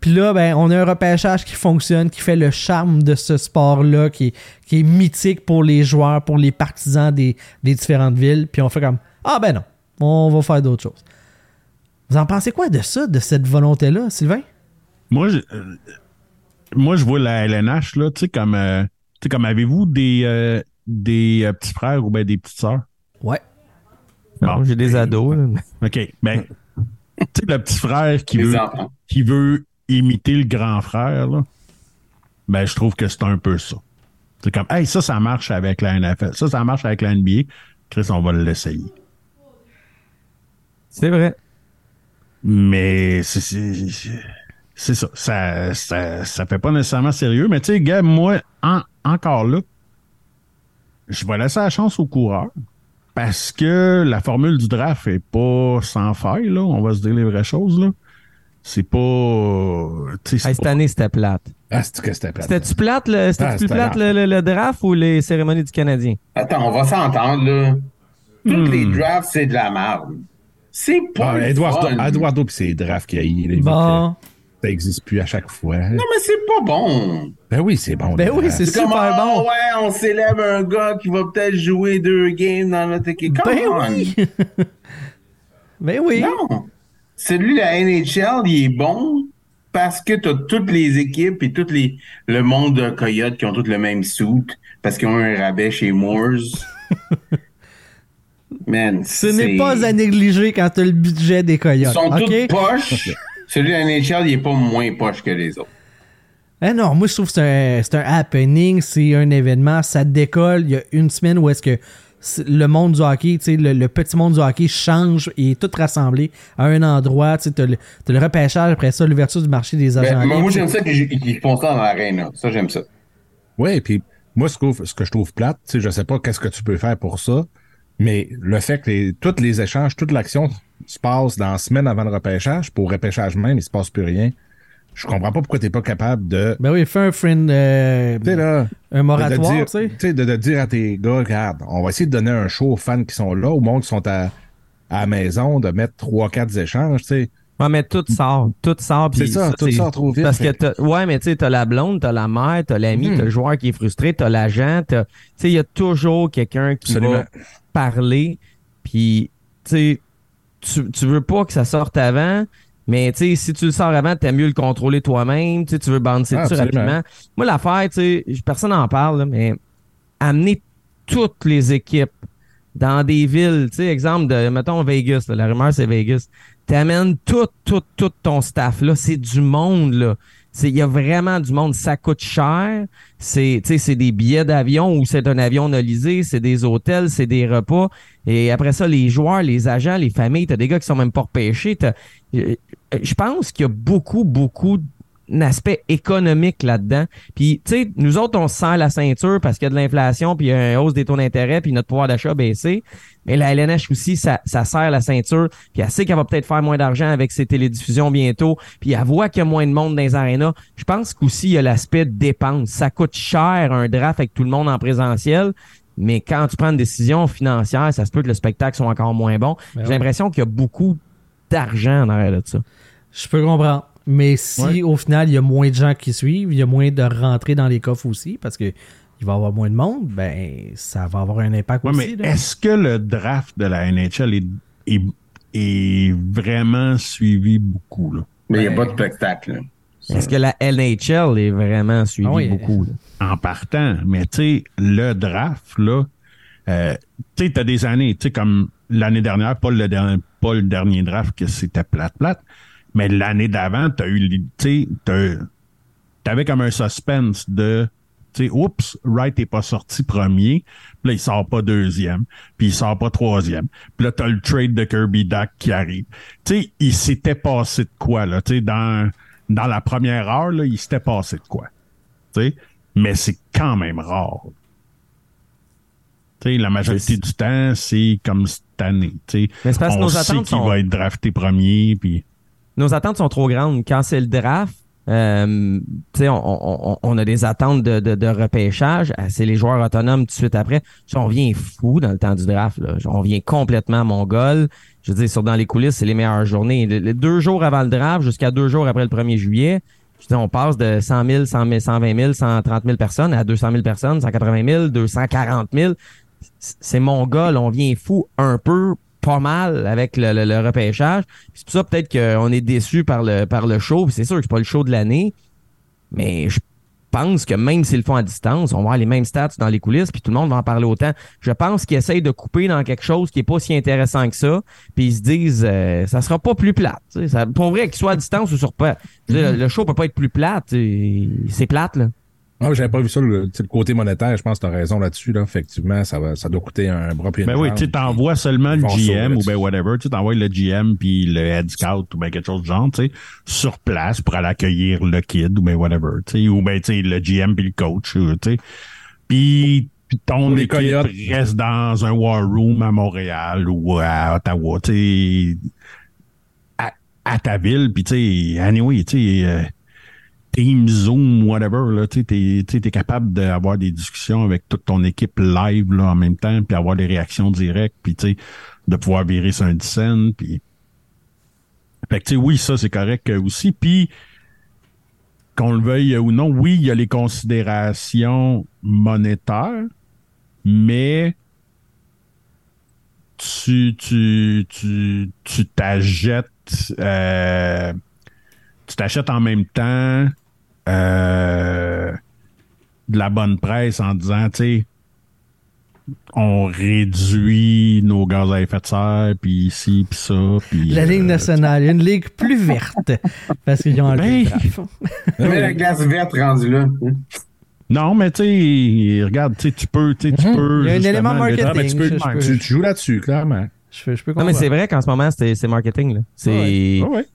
Puis là, ben, on a un repêchage qui fonctionne, qui fait le charme de ce sport-là, qui est, qui est mythique pour les joueurs, pour les partisans des, des différentes villes. Puis on fait comme Ah ben non, on va faire d'autres choses. Vous en pensez quoi de ça, de cette volonté-là, Sylvain? Moi, je, euh, moi, je vois la LNH, là, tu sais, comme, euh, tu sais, comme avez-vous des, euh, des euh, petits frères ou bien des petites sœurs? Ouais. Non, j'ai des ados. là. OK. Ben, tu sais, le petit frère qui Les veut, enfants. qui veut imiter le grand frère, là, ben, je trouve que c'est un peu ça. C'est comme, hey, ça, ça marche avec la NFL. Ça, ça marche avec la NBA. Chris, on va l'essayer. C'est vrai. Mais c'est- c'est c'est- c'est ça. Ça, ça. ça fait pas nécessairement sérieux. Mais tu sais, gars, moi, en- encore là, je vais laisser la chance aux coureurs. Parce que la formule du draft est pas sans faille, là. On va se dire les vraies choses, là. C'est pas. c'est Hey, cette pas- année, c'était plate. Ah, c'est que c'était plate. C'était-tu plate, le, c'était Ah, plus c'était plate le, le- le draft ou les cérémonies du Canadien? Attends, on va s'entendre, là. Toutes Hmm. les drafts, c'est de la merde. C'est pas. Ah, Eduardo. Eduardo pis ses drafts qu'il y a eu, Bon. Ça existe plus à chaque fois. Non, mais c'est pas bon. Ben oui, c'est bon. Ben oui, c'est C'est comme, super ah, bon. ouais, on célèbre un gars qui va peut-être jouer deux games dans notre équipe. Come Ben on. oui. ben oui. Non. Celui de la NHL, il est bon parce que t'as toutes les équipes et tout les, le monde de Coyote qui ont tous le même suit parce qu'ils ont un rabais chez Moores. Man, Ce n'est pas à négliger quand tu as le budget des Ils Coyotes. sont OK? tous poches. Celui de la NHL, il est pas moins poche que les autres. Ah non, moi je trouve que c'est un, un happening, c'est un événement, ça décolle. Il y a une semaine où est-ce que le monde du hockey, tu sais, le, le petit monde du hockey change et est tout rassemblé à un endroit. Tu as le, t'as le repêchage, après ça, l'ouverture du marché des agents. Ben, moi, libres. j'aime ça qu'ils font ça dans l'arène. Ça, j'aime ça. Oui, puis moi, ce que, ce que je trouve plate, tu sais, je sais pas qu'est-ce que tu peux faire pour ça, mais le fait que les, tous les échanges, toute l'action se passe dans la semaine avant le repêchage, pour le repêchage même, il se passe plus rien. Je comprends pas pourquoi t'es pas capable de, Ben oui, fais un friend, euh, là, un moratoire, tu sais. tu sais, de, de dire à tes gars, regarde, on va essayer de donner un show aux fans qui sont là, au monde qui sont à, à la maison, de mettre trois, quatre échanges, tu sais. Ouais, mais tout sort. Tout sort. C'est ça, tout sort trop vite. Parce que t'as, ouais, mais tu sais, t'as la blonde, t'as la mère, t'as l'ami, Mhm. t'as le joueur qui est frustré, t'as l'agent, t'as, tu sais, il y a toujours quelqu'un qui Absolument. va parler, puis, tu sais, tu, tu veux pas que ça sorte avant, mais tu sais, si tu le sors avant, t'aimes mieux le contrôler toi-même, tu veux bander Ah, dessus rapidement. Moi, l'affaire, tu sais, personne n'en parle, là, mais amener toutes les équipes dans des villes, tu sais, exemple de, mettons Vegas, là, la rumeur c'est Vegas, t'amènes tout, tout, tout ton staff là, c'est du monde là. C'est, il y a vraiment du monde, ça coûte cher. C'est, tu sais, c'est des billets d'avion ou c'est un avion nolisé, c'est des hôtels, c'est des repas. Et après ça, les joueurs, les agents, les familles, t'as des gars qui sont même pas repêchés. Je pense qu'il y a beaucoup, beaucoup un aspect économique là-dedans. Puis, tu sais, nous autres, on se serre la ceinture parce qu'il y a de l'inflation, puis il y a une hausse des taux d'intérêt, puis notre pouvoir d'achat a baissé. Mais la LNH aussi, ça, ça serre la ceinture, puis elle sait qu'elle va peut-être faire moins d'argent avec ses télédiffusions bientôt, puis elle voit qu'il y a moins de monde dans les arénas. Je pense qu'aussi, il y a l'aspect dépense. Ça coûte cher un draft avec tout le monde en présentiel, mais quand tu prends une décision financière, ça se peut que le spectacle soit encore moins bon. Ben J'ai l'impression qu'il y a beaucoup d'argent en arrière de ça. Je peux comprendre. Mais si Ouais. au final, il y a moins de gens qui suivent, il y a moins de rentrées dans les coffres aussi, parce que il va y avoir moins de monde, ben ça va avoir un impact Ouais, aussi. mais est-ce que le draft de la NHL est, est, est vraiment suivi beaucoup, là? Mais il n'y a pas de spectacle. là. Est-ce que la NHL est vraiment suivie Ah oui. beaucoup? là? en partant. Mais tu sais, le draft, là, euh, tu sais, t'as des années, tu sais, comme l'année dernière, pas le, dernier, pas le dernier draft que c'était plate-plate, mais l'année d'avant, t'as eu, les- tu t'avais comme un suspense de, tu sais, oups, Wright est pas sorti premier, puis là, il sort pas deuxième, puis il sort pas troisième. Puis là, t'as le trade de Kirby Duck qui arrive. Tu sais, il s'était passé de quoi, là, tu sais, dans, dans la première heure, là, il s'était passé de quoi? Tu sais, mais c'est quand même rare. Tu sais, la majorité du temps, c'est comme cette Mais c'est parce que On nos sait attentes qu'il sont- va être drafté premier, puis Nos attentes sont trop grandes. Quand c'est le draft, euh, on, on- on a des attentes de, de, de repêchage. Ah, C'est les joueurs autonomes tout de suite après. On vient fou dans le temps du draft. Là. On vient complètement mongol. Je veux dire, sur dans les coulisses, c'est les meilleures journées. Les, deux jours avant le draft jusqu'à deux jours après le 1er juillet, je veux dire, on passe de 100 000, 100 000, 120 000, 130 000 personnes à 200 000 personnes, 180 000, 240 000. C'est mongol. On vient fou un peu pas mal avec le, le- le repêchage. C'est pour ça peut-être qu'on est déçu par le, par le show. C'est sûr que c'est pas le show de l'année, mais je pense que même s'ils le font à distance, on va avoir les mêmes stats dans les coulisses, puis tout le monde va en parler autant. Je pense qu'ils essayent de couper dans quelque chose qui est pas si intéressant que ça, puis ils se disent euh, ça sera pas plus plate. Ça, pour vrai, qu'il soit à distance ou sur pas. veux dire, Le show peut pas être plus plate. C'est plate, là. Ah, j'avais pas vu ça, le, le côté monétaire, je pense que tu as raison là-dessus. Là. Effectivement, ça, va, ça doit coûter un bras ben oui, tu t'envoies seulement le GM ou ben whatever, tu t'envoies le GM puis le head scout ou ben quelque chose du genre, tu sais, sur place pour aller accueillir le kid ou ben whatever, tu sais, ou ben tu sais le GM puis le coach, euh, tu sais. Puis ton les équipe Coyotes. reste dans un war room à Montréal ou à Ottawa, tu sais, à, à ta ville, puis tu sais, anyway, tu sais, euh, Team Zoom, whatever, tu sais, t'es capable d'avoir des discussions avec toute ton équipe live, là, en même temps, puis avoir des réactions directes, puis de pouvoir virer sur un scène, puis... Fait que, oui, ça, c'est correct euh, aussi, puis qu'on le veuille ou non, oui, il y a les considérations monétaires, mais tu, tu, tu, tu t'achètes, euh, tu t'achètes en même temps euh, de la bonne presse en disant, tu sais, on réduit nos gaz à effet de serre, puis ici, puis ça, puis... La Ligue euh, nationale, une ligue plus verte, parce qu'ils ont enlevé le Ben, draft. Mais la glace verte rendue là. hein. Non, mais tu sais, regarde, tu peux, tu tu peux... Il y a un élément le- marketing. Mais tu, peux, je- je peux- tu, tu joues là-dessus, clairement. Je, je peux Non, mais c'est vrai qu'en ce moment, c'est c'est marketing. là. C'est. Ouais, ouais.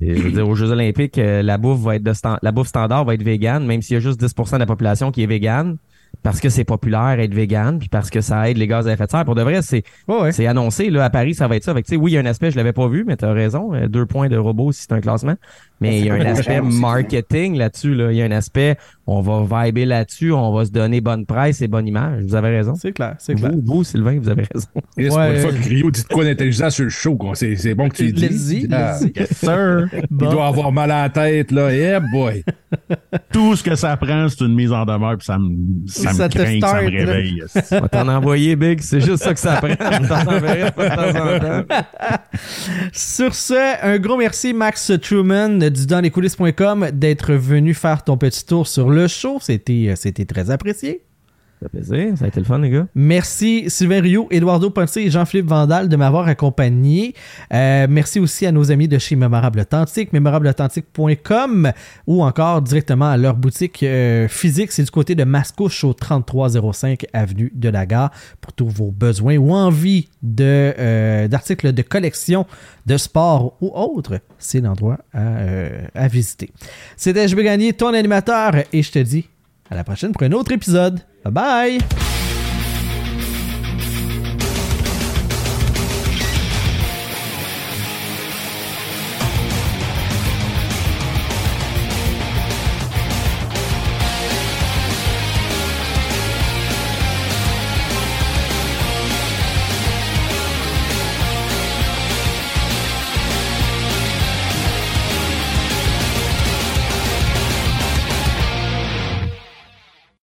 Je veux dire, aux Jeux Olympiques, euh, la bouffe va être de la bouffe standard va être végane, même s'il y a juste 10% de la population qui est végane, parce que c'est populaire être végane, puis parce que ça aide les gaz à effet de serre. Pour de vrai, c'est ouais. c'est annoncé. Là, à Paris, ça va être ça. Fait que, tu sais, oui, il y a un aspect, je l'avais pas vu, mais tu as raison. euh, Deux points de robot si c'est un classement. Mais il y a un aspect marketing là-dessus. Là. Il y a un aspect, on va vibrer là-dessus, on va se donner bonne presse et bonne image. Vous avez raison. C'est clair, c'est clair. Vous, vous, Sylvain, vous avez raison. Et c'est Ouais. pas une fois que Rio dit quoi d'intelligent sur le show. quoi. C'est c'est bon que tu le dis. y, Ah. Yes, sir. Il doit avoir mal à la tête, là. Yeah, boy. Tout ce que ça prend, c'est une mise en demeure, puis ça me, ça Ça me craint, que ça me réveille. On va t'en envoyer, Big. C'est juste ça que ça prend. On t'en enverrait de temps en temps. Sur ce, un gros merci Max Truman du danslescoulisses.com d'être venu faire ton petit tour sur le show. C'était, euh, c'était très apprécié. Ça. Ça a été le fun, les gars. Merci Sylvain Rio, Eduardo Ponce et Jean-Philippe Vandal de m'avoir accompagné. Euh, merci aussi à nos amis de chez Mémorable Authentique, mémorableauthentique.com ou encore directement à leur boutique euh, physique. C'est du côté de Mascouche au 3305 Avenue de la Gare pour tous vos besoins ou envie euh, d'articles de collection de sport ou autre. C'est l'endroit à, visiter. C'était Je veux ton animateur et je te dis à la prochaine pour un autre épisode. Bye bye!